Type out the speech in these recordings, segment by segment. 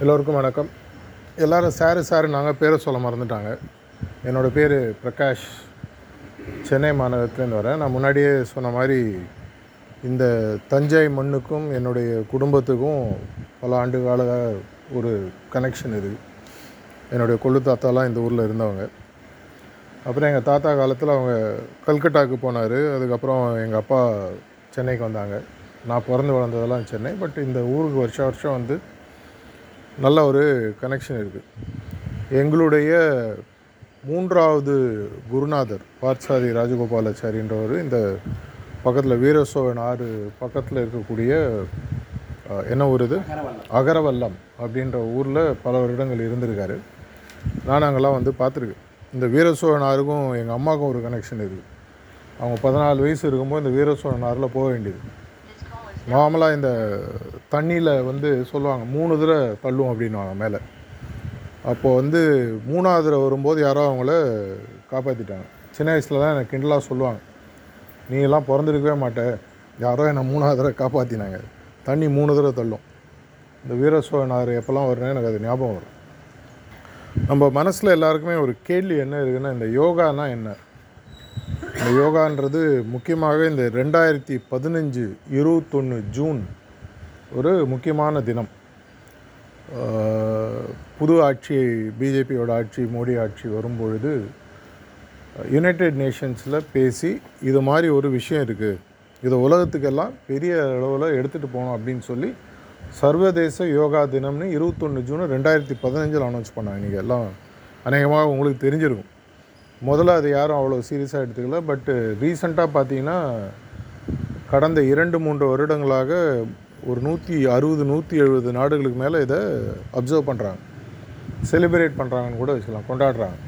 எல்லோருக்கும் வணக்கம். எல்லாரும் சாரு சாரு நாங்கள் பேரை சொல்ல மறந்துட்டாங்க. என்னோடய பேர் பிரகாஷ். சென்னை மாநகரத்துலேருந்து வரேன். நான் முன்னாடியே சொன்ன மாதிரி இந்த தஞ்சை மண்ணுக்கும் என்னுடைய குடும்பத்துக்கும் பல ஆண்டு கால ஒரு கனெக்ஷன் இருக்குது என்னுடைய கொள்ளு தாத்தாலாம் இந்த ஊரில் இருந்தவங்க. அப்புறம் எங்கள் தாத்தா காலத்தில் அவங்க கல்கட்டாவுக்கு போனார். அதுக்கப்புறம் எங்கள் அப்பா சென்னைக்கு வந்தாங்க. நான் பிறந்து வளர்ந்ததெல்லாம் சென்னை. பட் இந்த ஊருக்கு வருஷம் வருஷம் வந்து நல்ல ஒரு கனெக்ஷன் இருக்குது எங்களுடைய மூன்றாவது குருநாதர் பார்த்தசாரி ராஜகோபாலாச்சாரின்றவர் இந்த பக்கத்தில் வீரசோழன் ஆறு பக்கத்தில் இருக்கக்கூடிய என்ன ஊர் இது? அகரவல்லம். அப்படின்ற ஊரில் பல வருடங்கள் இருந்திருக்காரு. நான் அங்கெல்லாம் வந்து பார்த்துருக்கேன். இந்த வீரசோழன் ஆறுக்கும் எங்கள் அம்மாவுக்கும் ஒரு கனெக்ஷன் இருக்குது அவங்க பதினாலு வயசு இருக்கும்போது இந்த வீரசோழன் ஆறில் போக வேண்டியது. நார்மலாக இந்த தண்ணியில் வந்து சொல்லுவாங்க மூணு தடவை தள்ளும் அப்படின்வாங்க மேலே. அப்போது வந்து மூணாவது தடவை வரும்போது யாரோ அவங்கள காப்பாற்றிட்டாங்க சின்ன வயசில் தான் எனக்கு கிண்டலாக சொல்லுவாங்க நீ எல்லாம் பிறந்திருக்கவே மாட்ட. யாரோ என்னை மூணாவது தடவை காப்பாற்றினாங்க தண்ணி மூணு தடவை தள்ளும். இந்த வீர சோழன் ஆறு எப்போல்லாம் வரணும் எனக்கு அது ஞாபகம் வரும். நம்ம மனசில் எல்லாருக்குமே ஒரு கேள்வி என்ன இருக்குன்னா இந்த யோகானா என்ன? யோகான்றது முக்கியமாக இந்த ரெண்டாயிரத்தி பதினஞ்சு இருபத்தொன்று ஜூன் ஒரு முக்கியமான தினம். புது ஆட்சி பிஜேபியோட ஆட்சி மோடி ஆட்சி வரும்பொழுது யுனைடெட் நேஷன்ஸில் பேசி இது மாதிரி ஒரு விஷயம் இருக்குது இதை உலகத்துக்கெல்லாம் பெரிய அளவில் எடுத்துகிட்டு போகணும் அப்படின்னு சொல்லி சர்வதேச யோகா தினம்னு இருபத்தொன்று ஜூன் ரெண்டாயிரத்தி பதினஞ்சில் அனௌன்ஸ் பண்ணாங்க. நீங்கள் எல்லாம் அநேகமாக உங்களுக்கு தெரிஞ்சிருக்கும். முதல்ல அது யாரும் அவ்வளோ சீரியஸாக எடுத்துக்கல பட்டு ரீசண்டாக பார்த்தீங்கன்னா கடந்த இரண்டு மூன்று வருடங்களாக ஒரு நூற்றி அறுபது நூற்றி எழுபது நாடுகளுக்கு மேலே இதை அப்சர்வ் பண்ணுறாங்க செலிப்ரேட் பண்ணுறாங்கன்னு கூட வச்சுக்கலாம் கொண்டாடுறாங்க.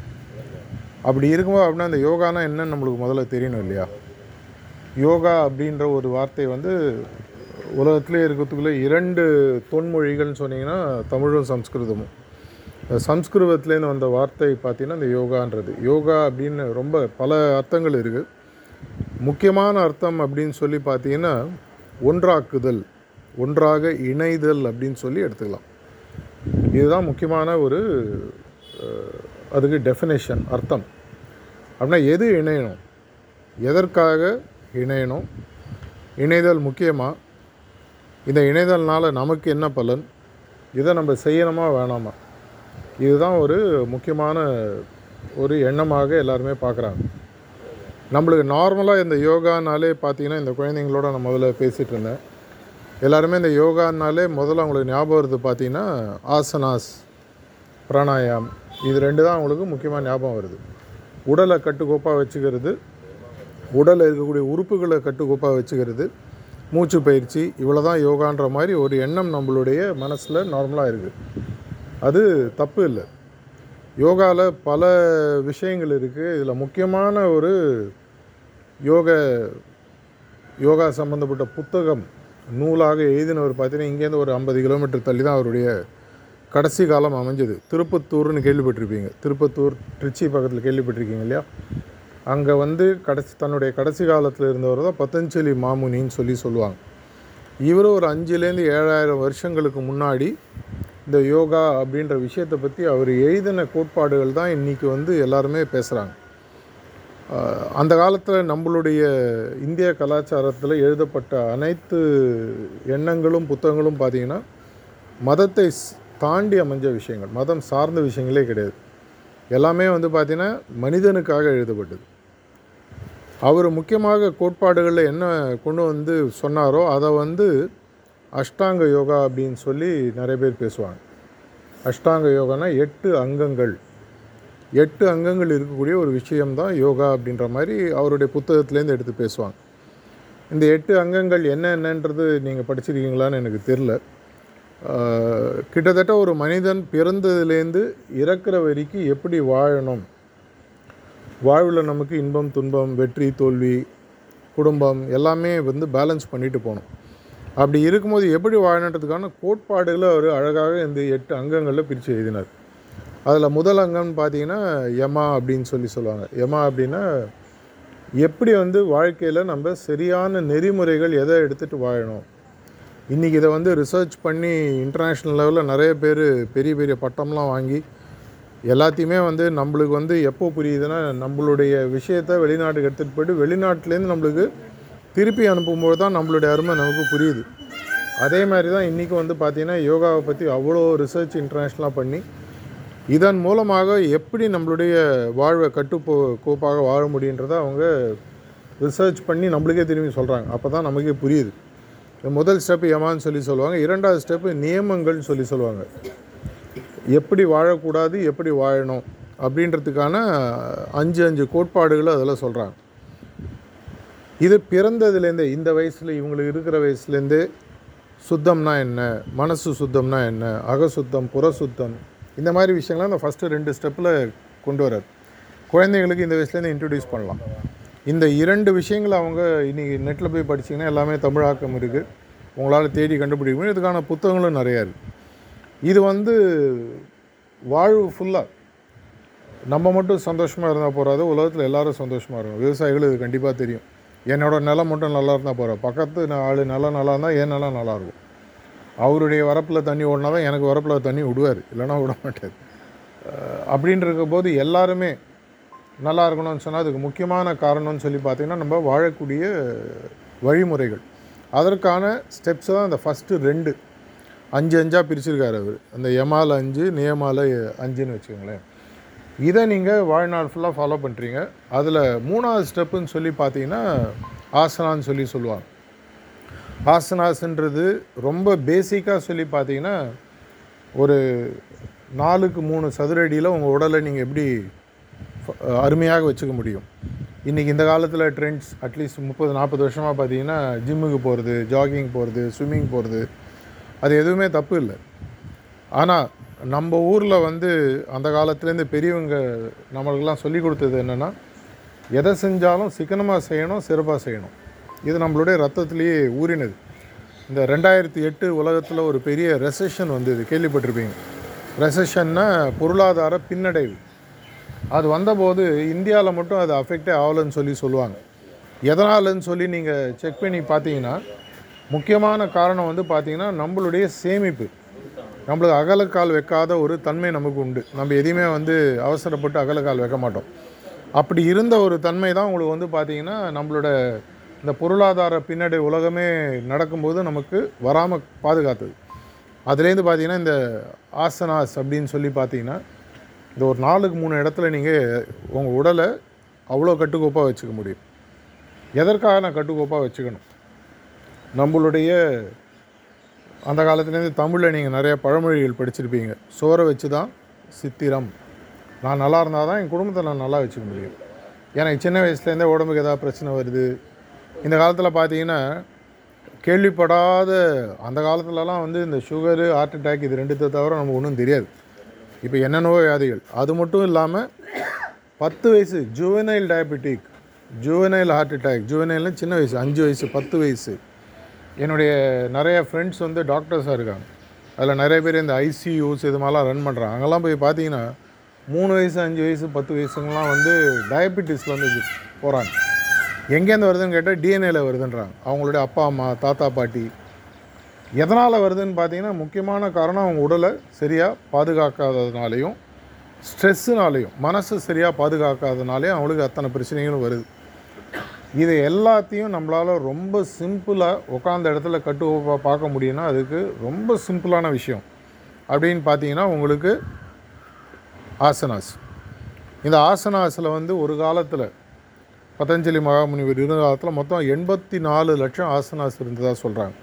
அப்படி இருக்கும்போது அப்படின்னா அந்த யோகானா என்னன்னு நம்மளுக்கு முதல்ல தெரியணும் இல்லையா? யோகா அப்படின்ற ஒரு வார்த்தை வந்து உலகத்திலே இருக்கிறதுக்குள்ளே இரண்டு தொன்மொழிகள்னு சொன்னீங்கன்னா தமிழும் சம்ஸ்கிருதமும். சம்ஸ்கிருதத்துலேருந்து வந்த வார்த்தை பார்த்தீங்கன்னா இந்த யோகான்றது. யோகா அப்படின்னு ரொம்ப பல அர்த்தங்கள் இருக்குது முக்கியமான அர்த்தம் அப்படின்னு சொல்லி பார்த்தீங்கன்னா ஒன்றாக்குதல் ஒன்றாக இணைதல் அப்படின்னு சொல்லி எடுத்துக்கலாம். இதுதான் முக்கியமான ஒரு அதுக்கு டெஃபினேஷன் அர்த்தம். அப்படின்னா எது இணையணும்? எதற்காக இணையணும்? இணைதல் முக்கியமாக இந்த இணைதல்னால் நமக்கு என்ன பலன்? இதை நம்ம செய்யணுமா வேணாமா? இதுதான் ஒரு முக்கியமான ஒரு எண்ணமாக எல்லாருமே பார்க்குறாங்க. நம்மளுக்கு நார்மலாக இந்த யோகானாலே பார்த்தீங்கன்னா இந்த குழந்தைங்களோட நான் முதல்ல பேசிகிட்டு இருந்தேன். எல்லாருமே இந்த யோகானாலே முதல்ல அவங்களுக்கு ஞாபகம் வருது பார்த்தீங்கன்னா ஆசனாஸ் பிராணாயாம் இது ரெண்டு தான் அவங்களுக்கு முக்கியமாக ஞாபகம் வருது. உடலை கட்டுக்கோப்பாக வச்சுக்கிறது உடலில் இருக்கக்கூடிய உறுப்புகளை கட்டுக்கோப்பாக வச்சுக்கிறது மூச்சு பயிற்சி இவ்வளோ தான் யோகான்ற மாதிரி ஒரு எண்ணம் நம்மளுடைய மனசில் நார்மலாக இருக்குது அது தப்பு இல்லை. யோகாவில் பல விஷயங்கள் இருக்குது இதில் முக்கியமான ஒரு யோக யோகா சம்மந்தப்பட்ட புத்தகம் நூலாக எழுதினவர் பார்த்தீங்கன்னா இங்கேருந்து ஒரு ஐம்பது கிலோமீட்டர் தள்ளி தான் அவருடைய கடைசி காலம் அமைஞ்சது. திருப்பத்தூர்னு கேள்விப்பட்டிருப்பீங்க. திருப்பத்தூர் திருச்சி பக்கத்தில் கேள்விப்பட்டிருக்கீங்க இல்லையா? அங்கே வந்து கடைசி தன்னுடைய கடைசி காலத்தில் இருந்தவர் தான் பத்தஞ்சலி மாமுனின்னு சொல்லி சொல்லுவாங்க. இவர் ஒரு அஞ்சுலேருந்து ஏழாயிரம் வருஷங்களுக்கு முன்னாடி இந்த யோகா அப்படின்ற விஷயத்தை பற்றி அவர் எழுதின கோட்பாடுகள் தான் இன்றைக்கி வந்து எல்லாருமே பேசுகிறாங்க அந்த காலத்தில் நம்மளுடைய இந்திய கலாச்சாரத்தில் எழுதப்பட்ட அனைத்து எண்ணங்களும் புத்தகங்களும் பார்த்திங்கன்னா மதத்தை தாண்டி அமைஞ்ச விஷயங்கள். மதம் சார்ந்த விஷயங்களே கிடையாது. எல்லாமே வந்து பார்த்திங்கன்னா மனிதனுக்காக எழுதப்பட்டது. அவர் முக்கியமாக கோட்பாடுகளில் என்ன கொண்டு வந்து சொன்னாரோ அதை வந்து அஷ்டாங்க யோகா அப்படின்னு சொல்லி நிறைய பேர் பேசுவாங்க. அஷ்டாங்க யோகானா எட்டு அங்கங்கள். எட்டு அங்கங்கள் இருக்கக்கூடிய ஒரு விஷயம்தான் யோகா அப்படின்ற மாதிரி அவருடைய புத்தகத்துலேருந்து எடுத்து பேசுவாங்க. இந்த எட்டு அங்கங்கள் என்ன என்னன்றது நீங்கள் படிச்சிருக்கீங்களான்னு எனக்கு தெரில கிட்டத்தட்ட ஒரு மனிதன் பிறந்ததுலேருந்து இறக்குற வரைக்கும் எப்படி வாழணும்? வாழ்வில் நமக்கு இன்பம் துன்பம் வெற்றி தோல்வி குடும்பம் எல்லாமே வந்து பேலன்ஸ் பண்ணிட்டு போகணும். அப்படி இருக்கும்போது எப்படி வாழணுன்றதுக்கான கோட்பாடுகளை அவர் அழகாக இந்த எட்டு அங்கங்களில் பிரித்து எழுதினார். அதில் முதல் அங்கம்னு பார்த்தீங்கன்னா யமா அப்படின்னு சொல்லி சொல்லுவாங்க. யமா அப்படின்னா எப்படி வந்து வாழ்க்கையில் நம்ம சரியான நெறிமுறைகள் எதை எடுத்துகிட்டு வாழணும்? இன்றைக்கி இதை வந்து ரிசர்ச் பண்ணி இன்டர்நேஷ்னல் லெவலில் நிறைய பேர் பெரிய பெரிய பட்டம்லாம் வாங்கி எல்லாத்தையுமே வந்து நம்மளுக்கு வந்து எப்போ புரியுதுன்னா நம்மளுடைய விஷயத்தை வெளிநாட்டுக்கு எடுத்துகிட்டு போய்ட்டு வெளிநாட்டிலேருந்து நம்மளுக்கு திருப்பி அனுப்பும்போது தான் நம்மளுடைய அருமை நமக்கு புரியுது. அதே மாதிரி தான் இன்றைக்கி வந்து பார்த்திங்கன்னா யோகாவை பற்றி அவ்வளோ ரிசர்ச் இன்டர்நேஷ்னலாக பண்ணி இதன் மூலமாக எப்படி நம்மளுடைய வாழ்வை கட்டுப்போ கோப்பாக வாழ முடியுன்றதை அவங்க ரிசர்ச் பண்ணி நம்மளுக்கே திரும்பி சொல்கிறாங்க அப்போ தான் நமக்கே புரியுது. முதல் ஸ்டெப்பு யமான்னு சொல்லி சொல்லுவாங்க. இரண்டாவது ஸ்டெப்பு நியமங்கள்னு சொல்லி சொல்லுவாங்க. எப்படி வாழக்கூடாது எப்படி வாழணும் அப்படின்றதுக்கான அஞ்சு அஞ்சு கோட்பாடுகளை அதில் சொல்கிறாங்க இது பிறந்ததுலேருந்தே இந்த வயசில் இவங்களுக்கு இருக்கிற வயசுலேருந்தே சுத்தம்னா என்ன? மனசு சுத்தம்னா என்ன? அகசுத்தம் புறசுத்தம் இந்த மாதிரி விஷயங்கள்லாம் இந்த ஃபஸ்ட்டு ரெண்டு ஸ்டெப்பில் கொண்டு வராது குழந்தைங்களுக்கு இந்த வயசுலேருந்து இன்ட்ரடியூஸ் பண்ணலாம். இந்த இரண்டு விஷயங்களை அவங்க இன்றைக்கி நெட்டில் போய் படிச்சிங்கன்னா எல்லாமே தமிழாக்கம் இருக்குது உங்களால் தேடி கண்டுபிடிக்க முடியும். இதுக்கான புத்தகங்களும் நிறையா இருக்குது இது வந்து வாழ்வு ஃபுல்லாக நம்ம மட்டும் சந்தோஷமாக இருந்தால் போகிறாது உலகத்தில் எல்லோரும் சந்தோஷமாக இருக்கும் விவசாயிகள் இது கண்டிப்பாக தெரியும். என்னோடய நிலம் மட்டும் நல்லா இருந்தால் போகிற பக்கத்து ஆள் நிலம் நல்லா இருந்தால் என் நிலம் நல்லாயிருக்கும் அவருடைய வரப்பில் தண்ணி ஓடினா தான் எனக்கு வரப்பில் தண்ணி விடுவார். இல்லைனா விட மாட்டார். அப்படின்ற போது எல்லாருமே நல்லா இருக்கணும்னு சொன்னால் அதுக்கு முக்கியமான காரணம்னு சொல்லி பார்த்திங்கன்னா நம்ம வாழக்கூடிய வழிமுறைகள். அதற்கான ஸ்டெப்ஸ் தான் அந்த ஃபஸ்ட்டு ரெண்டு. அஞ்சு அஞ்சாக பிரிச்சிருக்காரு அவர். அந்த எமால் அஞ்சு நியமால அஞ்சுன்னு வச்சுக்கோங்களேன். இதை நீங்கள் வாழ்நாள் ஃபுல்லாக ஃபாலோ பண்ணுறீங்க அதில் மூணாவது ஸ்டெப்புன்னு சொல்லி பார்த்தீங்கன்னா ஆசனான்னு சொல்லி சொல்லுவாங்க. ஆசனாஸ்ன்றது ரொம்ப பேசிக்காக சொல்லி பார்த்தீங்கன்னா ஒரு நாலுக்கு மூணு சதுரடியில் உங்கள் உடலை நீங்கள் எப்படி அருமையாக வச்சுக்க முடியும். இன்றைக்கி இந்த காலத்தில் ட்ரெண்ட்ஸ் அட்லீஸ்ட் முப்பது நாற்பது வருஷமாக பார்த்தீங்கன்னா ஜிம்முக்கு போகிறது ஜாகிங் போகிறது ஸ்விம்மிங் போகிறது அது எதுவுமே தப்பு இல்லை. ஆனால் நம்ம ஊரில் வந்து அந்த காலத்துலேருந்து பெரியவங்க நம்மளுக்கெல்லாம் சொல்லி கொடுத்தது என்னென்னா எதை செஞ்சாலும் சிக்கனமாக செய்யணும் சிறப்பாக செய்யணும். இது நம்மளுடைய ரத்தத்துலேயே ஊறினது. இந்த ரெண்டாயிரத்தி எட்டு உலகத்தில் ஒரு பெரிய ரெசஷன் வந்தது. கேள்விப்பட்டிருப்பீங்க. ரெசஷன்னா பொருளாதார பின்னடைவு. அது வந்தபோது இந்தியாவில் மட்டும் அது அஃபெக்டே ஆகலைன்னு சொல்லி சொல்லுவாங்க. எதனாலன்னு சொல்லி நீங்கள் செக் பண்ணி பார்த்தீங்கன்னா முக்கியமான காரணம் வந்து பார்த்திங்கன்னா நம்மளுடைய சேமிப்பு. நம்மளுக்கு அகலக்கால் வைக்காத ஒரு தன்மை நமக்கு உண்டு. நம்ம எதையுமே வந்து அவசரப்பட்டு அகலக்கால் வைக்க மாட்டோம். அப்படி இருந்த ஒரு தன்மை தான் உங்களுக்கு வந்து பார்த்திங்கன்னா நம்மளோட இந்த பொருளாதார பின்னடை உலகமே நடக்கும்போது நமக்கு வராமல் பாதுகாத்தது. அதுலேருந்து பார்த்திங்கன்னா இந்த ஆசனாஸ் அப்படின்னு சொல்லி பார்த்தீங்கன்னா இந்த ஒரு நாலுக்கு மூணு இடத்துல நீங்கள் உங்கள் உடலை அவ்வளோ கட்டுக்கோப்பாக வச்சுக்க முடியும். எதற்காக நான் கட்டுக்கோப்பாக வச்சுக்கணும்? நம்மளுடைய அந்த காலத்துலேருந்து தமிழில் நீங்கள் நிறைய பழமொழிகள் படிச்சிருப்பீங்க. சோறை வச்சு தான் சித்திரம். நான் நல்லா இருந்தால் தான் என் குடும்பத்தை நான் நல்லா வச்சுக்க முடியும். எனக்கு சின்ன வயசுலேருந்தே உடம்புக்கு ஏதாவது பிரச்சனை வருது. இந்த காலத்தில் பார்த்தீங்கன்னா கேள்விப்படாத அந்த காலத்துலலாம் வந்து இந்த சுகரு ஹார்ட் அட்டாக் இது ரெண்டுத்தை தவிர நமக்கு ஒன்றும் தெரியாது. இப்போ என்னென்னவோ வியாதிகள். அது மட்டும் இல்லாமல் பத்து வயசு juvenile diabetic juvenile heart attack ஜுவனைல்னு சின்ன வயசு அஞ்சு வயசு பத்து வயசு. என்னுடைய நிறைய ஃப்ரெண்ட்ஸ் வந்து டாக்டர்ஸாக இருக்காங்க. அதில் நிறைய பேர் இந்த ஐசியூஸ் இது மாதிரிலாம் ரன் பண்ணுறாங்க அங்கெல்லாம் போய் பார்த்தீங்கன்னா மூணு வயசு அஞ்சு வயசு பத்து வயசுங்கெலாம் வந்து டயபெட்டிஸில் வந்து போகிறாங்க எங்கேருந்து வருதுன்னு கேட்டால் டிஎன்ஏல வருதுன்றாங்க. அவங்களுடைய அப்பா அம்மா தாத்தா பாட்டி. எதனால் வருதுன்னு பார்த்தீங்கன்னா முக்கியமான காரணம் அவங்க உடலை சரியாக பாதுகாக்காததுனாலையும் ஸ்ட்ரெஸ்ஸுனாலையும் மனசு சரியாக பாதுகாக்காததுனாலையும் அவங்களுக்கு அத்தனை பிரச்சனைகளும் வருது. இதை எல்லாத்தையும் நம்மளால் ரொம்ப சிம்பிளாக உட்காந்த இடத்துல கட்டு பார்க்க முடியும்னா அதுக்கு ரொம்ப சிம்பிளான விஷயம். அப்படின்னு பார்த்தீங்கன்னா உங்களுக்கு ஆசனாஸ். இந்த ஆசனாஸில் வந்து ஒரு காலத்தில் பதஞ்சலி மகாமுனிவர் இருந்த காலத்தில் மொத்தம் எண்பத்தி நாலு லட்சம் ஆசனாஸ் இருந்ததாக சொல்கிறாங்க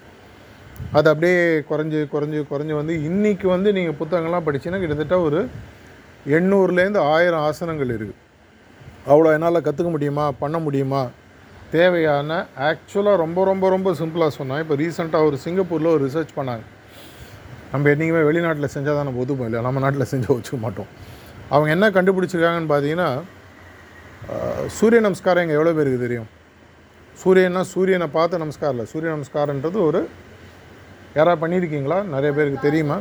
அது அப்படியே குறைஞ்சி குறைஞ்சி குறைஞ்சி வந்து இன்றைக்கி வந்து நீங்கள் புத்தகங்கள்லாம் படிச்சிங்கன்னா கிட்டத்தட்ட ஒரு எண்ணூறுலேருந்து ஆயிரம் ஆசனங்கள் இருக்குது அவ்வளோ என்னால் கற்றுக்க முடியுமா? பண்ண முடியுமா? தேவையான ஆக்சுவலாக ரொம்ப ரொம்ப ரொம்ப சிம்பிளாக சொன்னால் இப்போ ரீசெண்டாக ஒரு சிங்கப்பூரில் ஒரு ரிசர்ச் பண்ணாங்க. நம்ம என்றைக்குமே வெளிநாட்டில் செஞ்சால் தான் நம்ம ஒதுப்போம் இல்லை நம்ம நாட்டில் செஞ்சு வச்சுக்க மாட்டோம். அவங்க என்ன கண்டுபிடிச்சிருக்காங்கன்னு பார்த்தீங்கன்னா சூரிய நமஸ்காரம் எங்கள் எவ்வளோ பேருக்கு தெரியும்? சூரியன்னா சூரியனை பார்த்து நமஸ்காரம் இல்லை சூரிய நமஸ்காரன்றது ஒரு யாராவது பண்ணியிருக்கீங்களா நிறைய பேருக்கு தெரியுமா?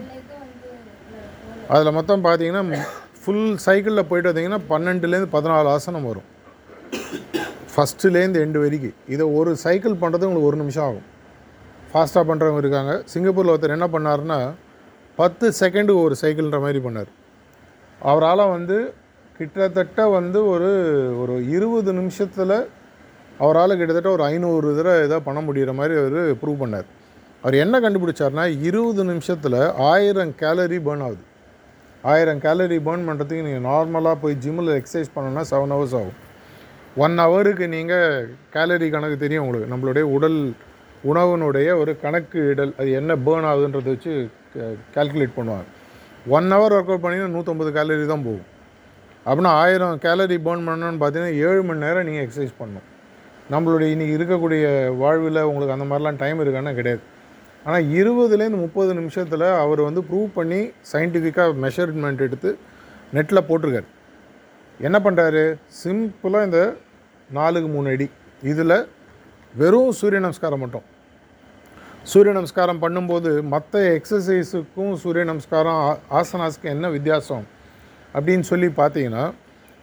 அதில் மொத்தம் பார்த்தீங்கன்னா ஃபுல் சைக்கிளில் போயிட்டு வந்தீங்கன்னா பன்னெண்டுலேருந்து பதினாலு ஆசனம் வரும். ஃபஸ்ட்டுலேருந்து எண்டு வரைக்கும். இதை ஒரு சைக்கிள் பண்ணுறது உங்களுக்கு ஒரு நிமிஷம் ஆகும். ஃபாஸ்ட்டாக பண்ணுறவங்க இருக்காங்க. சிங்கப்பூரில் ஒருத்தர் என்ன பண்ணாருன்னா பத்து செகண்டு ஒரு சைக்கிள்ன்ற மாதிரி பண்ணார். அவரால் வந்து கிட்டத்தட்ட வந்து ஒரு ஒரு இருபது நிமிஷத்தில் அவரால் கிட்டத்தட்ட ஒரு ஐநூறு தடவை இதாக பண்ண முடிகிற மாதிரி அவர் ப்ரூவ் பண்ணார். அவர் என்ன கண்டுபிடிச்சார்னா இருபது நிமிஷத்தில் ஆயிரம் கேலரி பேர்ன் ஆகுது. ஆயிரம் கேலரி பேர்ன் பண்ணுறதுக்கு நீங்கள் நார்மலாக போய் ஜிம்மில் எக்ஸசைஸ் பண்ணோன்னா செவன் ஹவர்ஸ் ஆகும். ஒன் ஹவருக்கு நீங்கள் கேலரி கணக்கு தெரியும் உங்களுக்கு. நம்மளுடைய உடல் உணவினுடைய ஒரு கணக்கு இடல் அது என்ன பேர்ன் ஆகுதுன்றதை வச்சு கால்குலேட் பண்ணுவாங்க. ஒன் ஹவர் ஒர்க் அவுட் பண்ணிங்கன்னா நூற்றம்பது கேலரி தான் போகும். அப்படின்னா ஆயிரம் கேலரி பேர்ன் பண்ணணும்னு பார்த்தீங்கன்னா ஏழு மணி நேரம் நீங்கள் எக்ஸசைஸ் பண்ணணும். நம்மளுடைய இன்றைக்கி இருக்கக்கூடிய வாழ்வில் உங்களுக்கு அந்த மாதிரிலாம் டைம் இருக்கான்னா கிடையாது. ஆனால் இருபதுலேருந்து முப்பது நிமிஷத்தில் அவர் வந்து ப்ரூவ் பண்ணி சயின்டிஃபிக்காக மெஷர்மெண்ட் எடுத்து நெட்டில் போட்டிருக்காரு. என்ன பண்ணுறாரு சிம்பிளாக இந்த நாலுக்கு மூணு அடி. இதில் வெறும் சூரிய நமஸ்காரம் மட்டும். சூரிய நமஸ்காரம் பண்ணும்போது மற்ற எக்ஸசைஸுக்கும் சூரிய நமஸ்காரம் ஆ- ஆசனாஸுக்கும் என்ன வித்தியாசம்? அப்படின்னு சொல்லி பார்த்தீங்கன்னா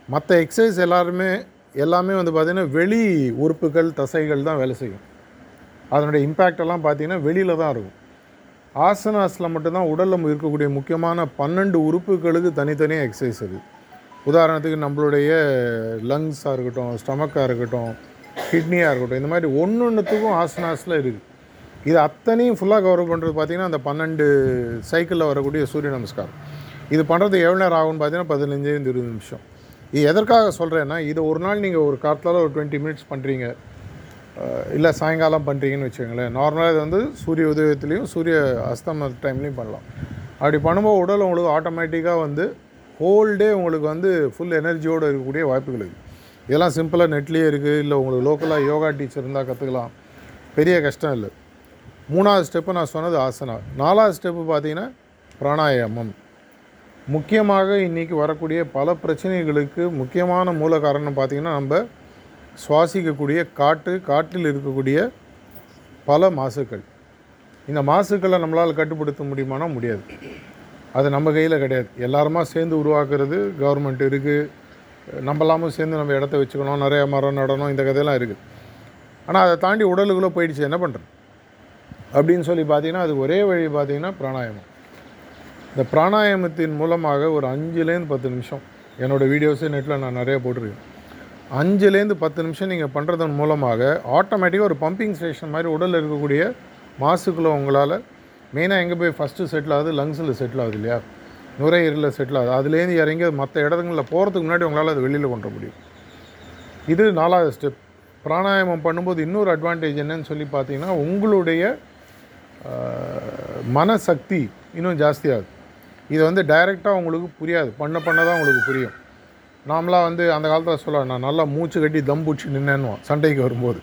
மற்ற எக்ஸசைஸ் எல்லாருமே எல்லாமே வந்து பார்த்திங்கன்னா வெளி உறுப்புகள் தசைகள் தான் வேலை செய்யும். அதனுடைய இம்பேக்ட் எல்லாம் பார்த்தீங்கன்னா வெளியில் தான் இருக்கும். ஆசனாஸில் மட்டும்தான் உடலில் இருக்கக்கூடிய முக்கியமான பன்னெண்டு உறுப்புகளுக்கு தனித்தனியாக எக்ஸசைஸ் இருக்குது உதாரணத்துக்கு நம்மளுடைய லங்ஸாக இருக்கட்டும் ஸ்டமக்காக இருக்கட்டும் கிட்னியாக இருக்கட்டும் இந்த மாதிரி ஒன்று ஒன்றுத்துக்கும் ஆசனாஸில் இருக்குது இது அத்தனையும் ஃபுல்லாக கவர் பண்ணுறது பார்த்திங்கன்னா அந்த பன்னெண்டு சைக்கிளில் வரக்கூடிய சூரிய நமஸ்காரம். இது பண்ணுறது எவ்வளோ நேரம் ஆகும்னு பார்த்தீங்கன்னா பதினஞ்சுலேருந்து இருபது நிமிஷம். இது எதற்காக சொல்கிறேன்னா இது ஒரு நாள் நீங்கள் ஒரு காலத்தில் ஒரு டுவெண்ட்டி மினிட்ஸ் பண்ணுறீங்க இல்லை சாயங்காலம் பண்ணுறீங்கன்னு வச்சுக்கோங்களேன். நார்மலாக இது வந்து சூரிய உதயத்துலேயும் சூரிய அஸ்தம டைம்லேயும் பண்ணலாம். அப்படி பண்ணும்போது உடல் உங்களுக்கு ஆட்டோமேட்டிக்காக வந்து ஹோல் டே உங்களுக்கு வந்து ஃபுல் எனர்ஜியோடு இருக்கக்கூடிய வாய்ப்புகள் இருக்குது இதெல்லாம் சிம்பிளாக நெட்லேயே இருக்குது இல்லை உங்களுக்கு லோக்கலாக யோகா டீச்சர் இருந்தால் கற்றுக்கலாம் பெரிய கஷ்டம் இல்லை. மூணாவது ஸ்டெப்பு நான் சொன்னது ஆசனா நாலாவது ஸ்டெப்பு பார்த்தீங்கன்னா பிராணாயாமம். முக்கியமாக இன்றைக்கி வரக்கூடிய பல பிரச்சனைகளுக்கு முக்கியமான மூல காரணம் பார்த்திங்கன்னா நம்ம சுவாசிக்கக்கூடிய காற்று காட்டில் இருக்கக்கூடிய பல மாசுக்கள். இந்த மாசுக்களை நம்மளால் கட்டுப்படுத்த முடியுமானா முடியாது. அது நம்ம கையில் கிடையாது. எல்லாருமா சேர்ந்து உருவாக்குறது கவர்மெண்ட் இருக்குது நம்மளாமும் சேர்ந்து நம்ம இடத்த வச்சுக்கணும் நிறைய மரம் நடணும் இந்த கதையெல்லாம் இருக்குது ஆனால் அதை தாண்டி உடலுக்குள்ளே போயிடுச்சு என்ன பண்ணுறது அப்படின்னு சொல்லி பார்த்தீங்கன்னா அது ஒரே வழி பார்த்தீங்கன்னா பிராணாயாமம். இந்த பிராணாயாமத்தின் மூலமாக ஒரு அஞ்சுலேருந்து பத்து நிமிஷம் என்னோடய வீடியோஸே நெட்டில் நான் நிறைய போட்டிருக்கேன். அஞ்சுலேருந்து பத்து நிமிஷம் நீங்கள் பண்ணுறதன் மூலமாக ஆட்டோமேட்டிக்காக ஒரு பம்பிங் ஸ்டேஷன் மாதிரி உடலில் இருக்கக்கூடிய மாசுக்குள்ளே உங்களால் மெயினாக எங்கே போய் ஃபஸ்ட்டு செட்டில் ஆகுது? லங்ஸில் செட்டில் ஆகுது இல்லையா? நுரையீரலில் செட்டில் ஆகுது. அதுலேருந்து இறங்கி மற்ற இடங்களில் போகிறதுக்கு முன்னாடி உங்களால் அது வெளியில் கொண்டு முடியும். இது நாலாவது ஸ்டெப் பிராணாயாமம் பண்ணும்போது இன்னொரு அட்வான்டேஜ் என்னன்னு சொல்லி பார்த்தீங்கன்னா உங்களுடைய மனசக்தி இன்னும் ஜாஸ்தியாகுது. இது வந்து டைரெக்டாக உங்களுக்கு புரியாது. பண்ண பண்ண தான் உங்களுக்கு புரியும். நார்மலாக வந்து அந்த காலத்தில் சொல்ல நான் நல்லா மூச்சு கட்டி தம் பிடிச்சி நின்னேன்னுவோம் சண்டைக்கு வரும்போது.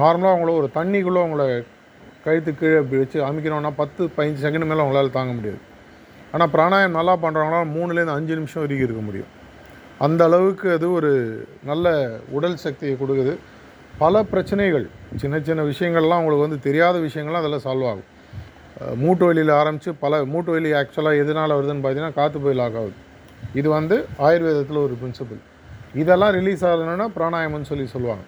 நார்மலாக அவங்கள ஒரு தண்ணிக்குள்ளே அவங்கள கழுத்து கீழே இப்படி வச்சு அமைக்கிறோன்னா பத்து பதினஞ்சு செகண்ட் மேலே உங்களால் தாங்க முடியாது. ஆனால் பிராணாயம் நல்லா பண்ணுறவங்களால மூணுலேருந்து அஞ்சு நிமிஷம் வரைக்கும் இருக்க முடியும். அந்த அளவுக்கு அது ஒரு நல்ல உடல் சக்தியை கொடுக்குது. பல பிரச்சனைகள் சின்ன சின்ன விஷயங்கள்லாம் உங்களுக்கு வந்து தெரியாத விஷயங்கள்லாம் அதில் சால்வ் ஆகும். மூட்டு வலியில் ஆரம்பித்து பல மூட்டு வலி ஆக்சுவலாக எதனால் வருதுன்னு பார்த்தீங்கன்னா காற்று போய் லாக் ஆகுது. இது வந்து ஆயுர்வேதத்தில் ஒரு பிரின்சிபல் இதெல்லாம் ரிலீஸ் ஆகணும்னா பிராணாயம்னு சொல்லி சொல்லுவாங்க.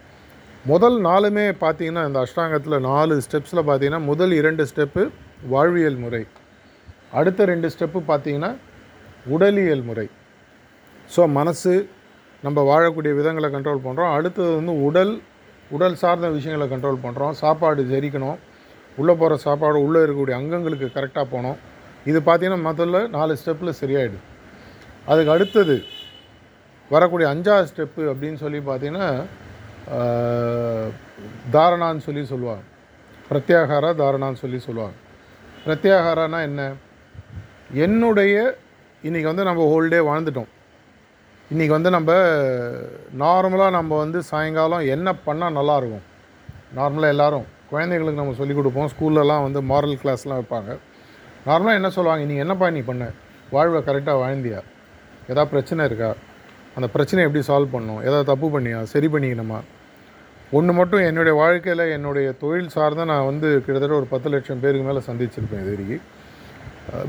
முதல் நாலுமே பார்த்தீங்கன்னா இந்த அஷ்டாங்கத்தில் நாலு ஸ்டெப்ஸில் பார்த்தீங்கன்னா முதல் இரண்டு ஸ்டெப்பு வாழ்வியல் முறை. அடுத்த ரெண்டு ஸ்டெப்பு பார்த்தீங்கன்னா உடலியல் முறை. ஸோ மனசு நம்ம வாழக்கூடிய விதங்களை கண்ட்ரோல் பண்ணுறோம் அடுத்தது வந்து உடல் உடல் சார்ந்த விஷயங்களை கண்ட்ரோல் பண்ணுறோம் சாப்பாடு ஜெரிக்கணும். உள்ளே போகிற சாப்பாடு உள்ளே இருக்கக்கூடிய அங்கங்களுக்கு கரெக்டாக போகணும். இது பார்த்தீங்கன்னா முதல்ல நாலு ஸ்டெப்பில் சரியாயிடும். அதுக்கு அடுத்தது வரக்கூடிய அஞ்சாவது ஸ்டெப்பு அப்படின்னு சொல்லி பார்த்தீங்கன்னா தாரணான்னு சொல்லி சொல்லுவாங்க. பிரத்யாகாரா தாரணான்னு சொல்லி சொல்லுவாங்க. பிரத்யாகாரானா என்ன? என்னுடைய இன்றைக்கி வந்து நம்ம ஹோல் டே வாழ்ந்துட்டோம். இன்றைக்கி வந்து நம்ம நார்மலாக நம்ம வந்து சாயங்காலம் என்ன பண்ணால் நல்லாயிருக்கும் நார்மலாக எல்லாரும் குழந்தைங்களுக்கு நம்ம சொல்லிக் கொடுப்போம். ஸ்கூல்லலாம் வந்து மாரல் கிளாஸ்லாம் வைப்பாங்க. நார்மலாக என்ன சொல்லுவாங்க? நீ என்னப்பா நீ பண்ண? வாழ்வை கரெக்டாக வாழ்ந்தியா? ஏதாவது பிரச்சனை இருக்கா? அந்த பிரச்சனையை எப்படி சால்வ் பண்ணணும்? ஏதாவது தப்பு பண்ணியா? சரி பண்ணிக்கணுமா? ஒன்று மட்டும் என்னுடைய வாழ்க்கையில் என்னுடைய தொழில் சார்ந்த நான் வந்து கிட்டத்தட்ட ஒரு பத்து லட்சம் பேருக்கு மேலே சந்திச்சிருப்பேன் இது வரைக்கும்.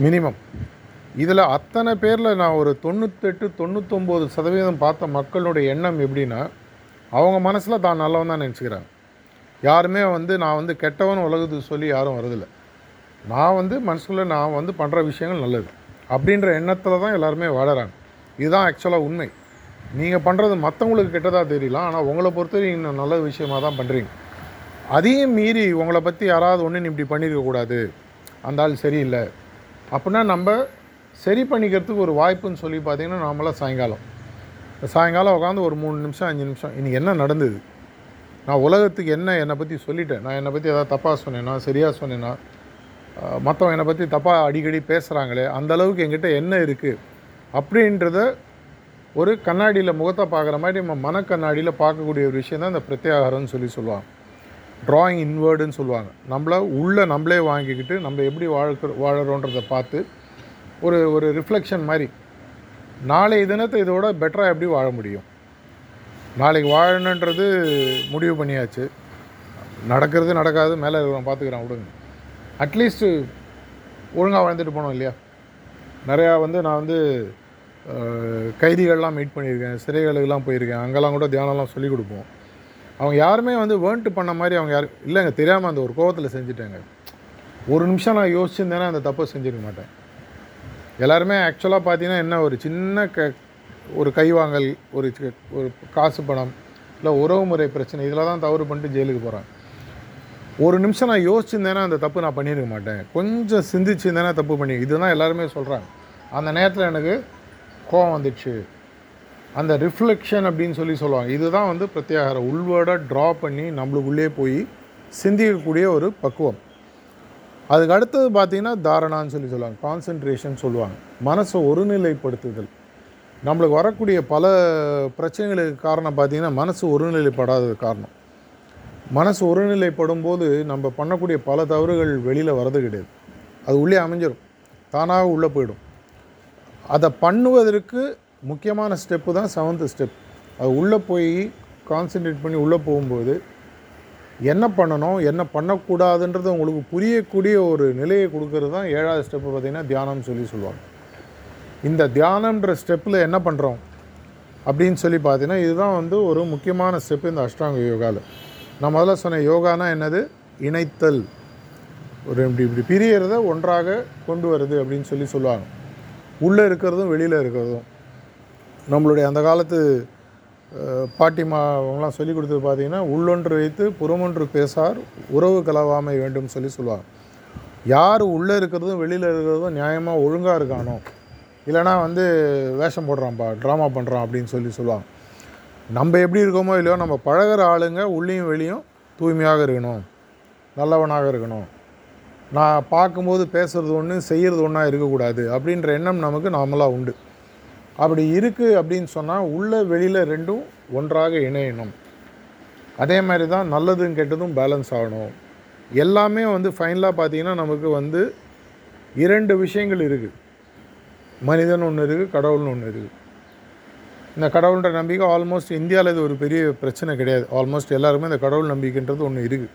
மினிமம் இதில் அத்தனை பேரில் நான் ஒரு தொண்ணூத்தெட்டு தொண்ணூத்தொம்பது சதவீதம் பார்த்த மக்களுடைய எண்ணம் எப்படின்னா அவங்க மனசில் தான் நல்லவன் தான் நினச்சிக்கிறாங்க. யாருமே வந்து நான் வந்து கெட்டவன் உலகத்துக்கு சொல்லி யாரும் வரதில்லை. நான் வந்து மனசுக்குள்ளே நான் வந்து பண்ணுற விஷயங்கள் நல்லது. அப்படின்ற எண்ணத்தில் தான் எல்லாருமே வாழறாங்க. இதுதான் ஆக்சுவலாக உண்மை. நீங்கள் பண்ணுறது மற்றவங்களுக்கு கெட்டதாக தெரியலாம் ஆனால் உங்களை பொறுத்தவரைக்கும் இன்னும் நல்ல விஷயமாக தான் பண்ணுறீங்க அதையும் மீறி உங்களை பற்றி யாராவது ஒன்று நீ இப்படி பண்ணியிருக்கக்கூடாது அந்த ஆள் சரியில்லை. அப்படின்னா நம்ம சரி பண்ணிக்கிறதுக்கு ஒரு வாய்ப்புன்னு சொல்லி பார்த்தீங்கன்னா நாமெல்லாம் சாயங்காலம். சாயங்காலம் உட்காந்து ஒரு மூணு நிமிஷம் அஞ்சு நிமிஷம் இன்றைக்கி என்ன நடந்தது? நான் உலகத்துக்கு என்ன என்னை பற்றி சொல்லிட்டேன். நான் என்னை பற்றி ஏதாவது தப்பாக சொன்னேன்னா சரியாக சொன்னேன்னா மற்றவங்க என்னை பற்றி தப்பாக அடிக்கடி பேசுகிறாங்களே அந்த அளவுக்கு என்கிட்ட என்ன இருக்குது அப்படின்றத ஒரு கண்ணாடியில் முகத்தை பார்க்குற மாதிரி நம்ம மனக்கண்ணாடியில் பார்க்கக்கூடிய ஒரு விஷயம் தான் இந்த பிரத்யாகாரம்னு சொல்லி சொல்லுவாங்க. ட்ராயிங் இன்வேர்டுன்னு சொல்லுவாங்க. நம்மளை உள்ளே நம்மளே வாங்கிக்கிட்டு நம்ம எப்படி வாழ்க்கிற வாழறோன்றதை பார்த்து ஒரு ஒரு ரிஃப்ளெக்ஷன் மாதிரி. நாளைய தினத்தை இதோட பெட்டராக எப்படி வாழ முடியும்? நாளைக்கு வாழணுன்றது முடிவு பண்ணியாச்சு. நடக்கிறது நடக்காது மேலே இருக்கிறவன் பார்த்துக்கிறான் விடுங்க. அட்லீஸ்ட்டு ஒழுங்காக வாழ்ந்துட்டு போனோம் இல்லையா? நிறையா வந்து நான் வந்து கைதிகள்லாம் மீட் பண்ணியிருக்கேன் சிறைகளுக்கெல்லாம் போயிருக்கேன் அங்கெல்லாம் கூட தியானம்லாம் சொல்லிக் கொடுப்போம். அவங்க யாருமே வந்து வேர்ன்ட்டு பண்ண மாதிரி அவங்க யாரும் இல்லைங்க தெரியாமல் அந்த ஒரு கோவத்தில் செஞ்சுட்டாங்க. ஒரு நிமிஷம் நான் யோசிச்சிருந்தேன்னா அந்த தப்பை செஞ்சிருக்க மாட்டேன். எல்லாருமே ஆக்சுவலாக பார்த்தீங்கன்னா என்ன ஒரு சின்ன க ஒரு கைவாங்கல் ஒரு ஒரு காசு பணம் இல்லை உறவுமுறை பிரச்சனை இதில் தான் தவறு பண்ணிட்டு ஜெயிலுக்கு போகிறேன் ஒரு நிமிஷம் நான் யோசிச்சிருந்தேன்னா அந்த தப்பு நான் பண்ணியிருக்க மாட்டேன். கொஞ்சம் சிந்திச்சிருந்தேன்னா தப்பு பண்ணி இதுதான் எல்லாருமே சொல்கிறாங்க அந்த நேரத்தில் எனக்கு கோவம் வந்துடுச்சு அந்த ரிஃப்ளெக்ஷன் அப்படின்னு சொல்லி சொல்லுவாங்க. இதுதான் வந்து பிரத்யாகார உள்வேர்டாக ட்ரா பண்ணி நம்மளுக்குள்ளே போய் சிந்திக்கக்கூடிய ஒரு பக்குவம். அதுக்கு அடுத்தது பார்த்திங்கன்னா தாரணான்னு சொல்லி சொல்லுவாங்க. கான்சென்ட்ரேஷன் சொல்லுவாங்க. மனசை ஒருநிலைப்படுத்துதல். நம்மளுக்கு வரக்கூடிய பல பிரச்சனைகளுக்கு காரணம் பார்த்தீங்கன்னா மனசு ஒருநிலைப்படாதது காரணம். மனசு ஒருநிலைப்படும் போது நம்ம பண்ணக்கூடிய பல தவறுகள் வெளியில் வரது கிடையாது. அது உள்ளே அமைஞ்சிடும் தானாக உள்ளே போயிடும். அதை பண்ணுவதற்கு முக்கியமான ஸ்டெப்பு தான் செவன்த்து ஸ்டெப் அது உள்ளே போய் கான்சென்ட்ரேட் பண்ணி உள்ளே போகும்போது என்ன பண்ணணும் என்ன பண்ணக்கூடாதுன்றது உங்களுக்கு புரியக்கூடிய ஒரு நிலையை கொடுக்கறது தான் ஏழாவது ஸ்டெப்பு பார்த்திங்கன்னா தியானம்னு சொல்லி சொல்லுவாங்க. இந்த தியானம்ன்ற ஸ்டெப்பில் என்ன பண்ணுறோம் அப்படின்னு சொல்லி பார்த்தீங்கன்னா இதுதான் வந்து ஒரு முக்கியமான ஸ்டெப்பு இந்த அஷ்டாங்க யோகாவில் நான் முதல்ல சொன்ன யோகானா என்னது? இணைத்தல். ஒரு இப்படி இப்படி பிரியறதை ஒன்றாக கொண்டு வருது அப்படின்னு சொல்லி சொல்லுவாங்க. உள்ளே இருக்கிறதும் வெளியில் இருக்கிறதும். நம்மளுடைய அந்த காலத்து அஹ், பாட்டிமா அவங்களாம் சொல்லி கொடுத்தது பார்த்தீங்கன்னா உள்ளொன்று வைத்து புறமொன்று பேசார் உறவு கலவாமை வேண்டும் சொல்லி சொல்லுவார் யார் உள்ளே இருக்கிறதும் வெளியில் இருக்கிறதும் நியாயமாக ஒழுங்காக இருக்கானோ இல்லைனா வந்து வேஷம் போடுறான்ப்பா ட்ராமா பண்ணுறான் அப்படின்னு சொல்லி சொல்லுவாங்க. நம்ம எப்படி இருக்கோமோ இல்லையோ நம்ம பழகுற ஆளுங்க உள்ளேயும் வெளியும் தூய்மையாக இருக்கணும் நல்லவனாக இருக்கணும். நான் பார்க்கும்போது பேசுகிறது ஒன்று செய்கிறது ஒன்றா இருக்கக்கூடாது. அப்படின்ற எண்ணம் நமக்கு நார்மலாக உண்டு. அப்படி இருக்குது அப்படின்னு சொன்னால் உள்ள வெளியில் ரெண்டும் ஒன்றாக இணையணும். அதே மாதிரி தான் நல்லதும் கெட்டதும் பேலன்ஸ் ஆகணும். எல்லாமே வந்து ஃபைனலாக பார்த்திங்கன்னா நமக்கு வந்து இரண்டு விஷயங்கள் இருக்குது மனிதன் ஒன்று இருக்குது கடவுள்னு ஒன்று இருக்குது இந்த கடவுள்ன்ற நம்பிக்கை ஆல்மோஸ்ட் இந்தியாவில் இது ஒரு பெரிய பிரச்சனை கிடையாது. ஆல்மோஸ்ட் எல்லாருமே இந்த கடவுள் நம்பிக்கைன்றது ஒன்று இருக்குது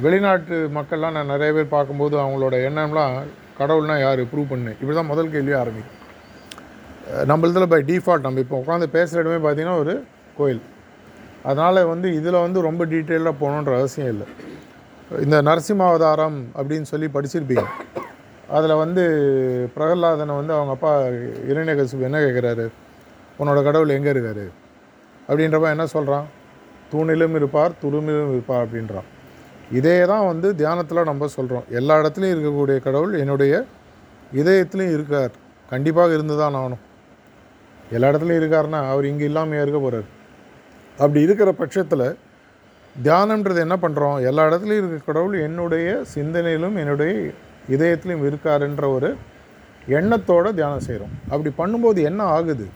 வெளிநாட்டு மக்கள்லாம் நான் நிறைய பேர் பார்க்கும்போது அவங்களோட எண்ணம்லாம் கடவுள்னால் யார்? ப்ரூவ் பண்ணு. இப்படி தான் முதல் கேள்வியே ஆரம்பிக்கும். அஹ் நம்மளதில் பை டிஃபால்ட் நம்ம இப்போ உட்காந்து பேசுகிற இடமே பார்த்திங்கன்னா ஒரு கோயில். அதனால் வந்து இதில் வந்து ரொம்ப டீட்டெயிலாக போகணுன்ற அவசியம் இல்லை. இந்த நரசிம்மாவதாரம் அப்படின்னு சொல்லி படிச்சிருப்பீங்க. அதில் வந்து பிரகலாதனை வந்து அவங்க அப்பா இரண்யகசிபு என்ன கேட்குறாரு உன்னோட கடவுள் எங்கே இருக்காரு? அப்படின்றப்ப என்ன சொல்கிறான் தூணிலும் இருப்பார் துருமிலும் இருப்பார் அப்படின்றான். இதே தான் வந்து தியானத்தில் நம்ம சொல்கிறோம் எல்லா இடத்துலையும் இருக்கக்கூடிய கடவுள் என்னுடைய இதயத்துலையும் இருக்கார். கண்டிப்பாக இருந்து தான் ஆகணும். எல்லா இடத்துலையும் இருக்காருன்னா அவர் இங்கே இல்லாமையாக இருக்க போகிறார் அப்படி இருக்கிற பட்சத்தில் தியானம்ன்றது என்ன பண்ணுறோம் எல்லா இடத்துலையும் இருக்க கடவுள் என்னுடைய சிந்தனையிலும் என்னுடைய இதயத்திலையும் இருக்காருன்ற ஒரு எண்ணத்தோடு தியானம் செய்கிறோம் அப்படி பண்ணும்போது என்ன ஆகுது?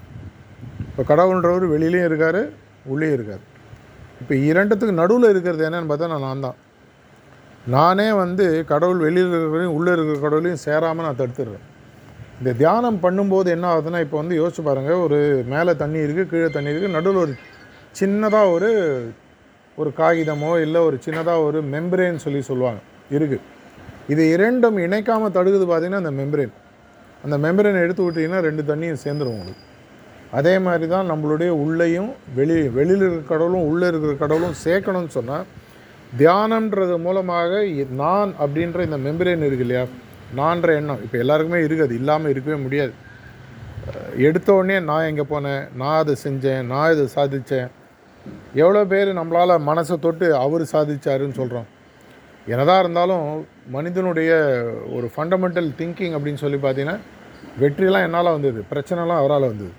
இப்போ கடவுள்ன்றவர் வெளியிலையும் இருக்கார் உள்ளேயும் இருக்கார். இப்போ இரண்டுத்துக்கு நடுவில் இருக்கிறது என்னன்னு பார்த்தா நான் நான் தான் நானே வந்து கடவுள் வெளியில் இருக்கிறவரையும் உள்ளே இருக்கிற கடவுளையும் சேராமல் நான் தடுத்துடுறேன். இந்த தியானம் பண்ணும்போது என்ன ஆகுதுன்னா இப்போ வந்து யோசிச்சு பாருங்கள் ஒரு மேலே தண்ணி இருக்குது கீழே தண்ணி இருக்குது நடுவில் ஒரு சின்னதாக ஒரு ஒரு காகிதமோ இல்லை ஒரு சின்னதாக ஒரு மெம்பரேன் சொல்லி சொல்லுவாங்க இருக்குது இது இரண்டும் இணைக்காமல் தடுக்குது பார்த்தீங்கன்னா அந்த மெம்பரேன். அந்த மெம்பரேன் எடுத்து விட்டீங்கன்னா ரெண்டு தண்ணியும் சேர்ந்துடும் உங்களுக்கு. அதே மாதிரி தான் நம்மளுடைய உள்ளேயும் வெளி வெளியில் இருக்கிற கடவுளும் உள்ளே இருக்கிற கடவுளும் சேர்க்கணும்னு சொன்னால் தியானம்ன்றது மூலமாக நான் அப்படின்ற இந்த மெம்பரேன் இருக்கு இல்லையா? நான்ற எண்ணம். இப்போ எல்லாருக்குமே இருக்குது. அது இல்லாமல் இருக்கவே முடியாது. அஹ் எடுத்த உடனே நான் எங்கே போனேன்? நான் அதை செஞ்சேன். நான் இதை சாதித்தேன் எவ்வளோ பேர் நம்மளால் மனசை தொட்டு அவர் சாதிச்சாருன்னு சொல்கிறோம் என்னதான் இருந்தாலும் மனிதனுடைய ஒரு ஃபண்டமெண்டல் திங்கிங் அப்படின்னு சொல்லி பார்த்தீங்கன்னா வெற்றிலாம் என்னால் வந்தது. பிரச்சனைலாம் அவரால் வந்தது.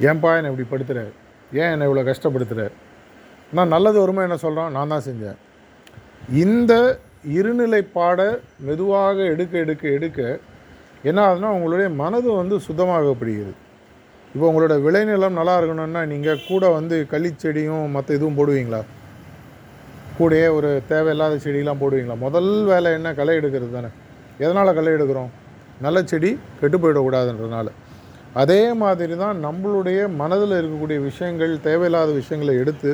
ஏன்பா என்னை இப்படி படுத்துகிற ஏன் என்னை இவ்வளோ கஷ்டப்படுத்துகிற நான் நல்லது வருமா என்ன சொல்கிறோம் நான் தான் செஞ்சேன். இந்த இருநிலைப்பாடை மெதுவாக எடுக்க எடுக்க எடுக்க என்ன ஆகுதுன்னா உங்களுடைய மனது வந்து சுத்தமாகப்படுகிறது. இப்போ உங்களோட விளைநிலம் நல்லா இருக்கணும்னா நீங்கள் கூட வந்து களிச்செடியும் மற்ற இதுவும் போடுவீங்களா? கூடயே ஒரு தேவையில்லாத செடியெலாம் போடுவீங்களா? முதல் வேலை என்ன? களை எடுக்கிறது தானே. எதனால் களை எடுக்கிறோம்? நல்ல செடி கெட்டு போயிடக்கூடாதுன்றதுனால. அதே மாதிரி தான் நம்மளுடைய மனதில் இருக்கக்கூடிய விஷயங்கள் தேவையில்லாத விஷயங்களை எடுத்து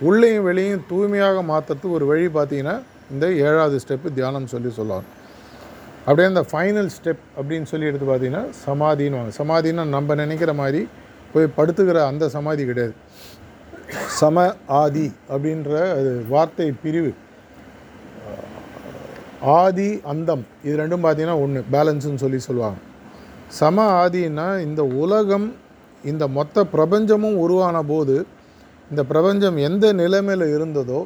உள்ளேயும் வெளியும் தூய்மையாக மாற்றுறதுக்கு ஒரு வழி பார்த்தீங்கன்னா இந்த ஏழாவது ஸ்டெப்பு தியானம் சொல்லி சொல்லுவாங்க. அப்படியே அந்த ஃபைனல் ஸ்டெப் அப்படின்னு சொல்லி எடுத்து பார்த்தீங்கன்னா சமாதின்னு வாங்க. சமாதின்னா நம்ம நினைக்கிற மாதிரி போய் படுத்துக்கிற அந்த சமாதி கிடையாது. சம ஆதி அப்படின்ற அது வார்த்தை பிரிவு. ஆதி அந்தம் இது ரெண்டும் பார்த்தீங்கன்னா ஒன்று பேலன்ஸ்னு சொல்லி சொல்லுவாங்க. சம ஆதின்னா இந்த உலகம் இந்த மொத்த பிரபஞ்சமும் உருவான போது இந்த பிரபஞ்சம் எந்த நிலைமையில் இருந்ததோ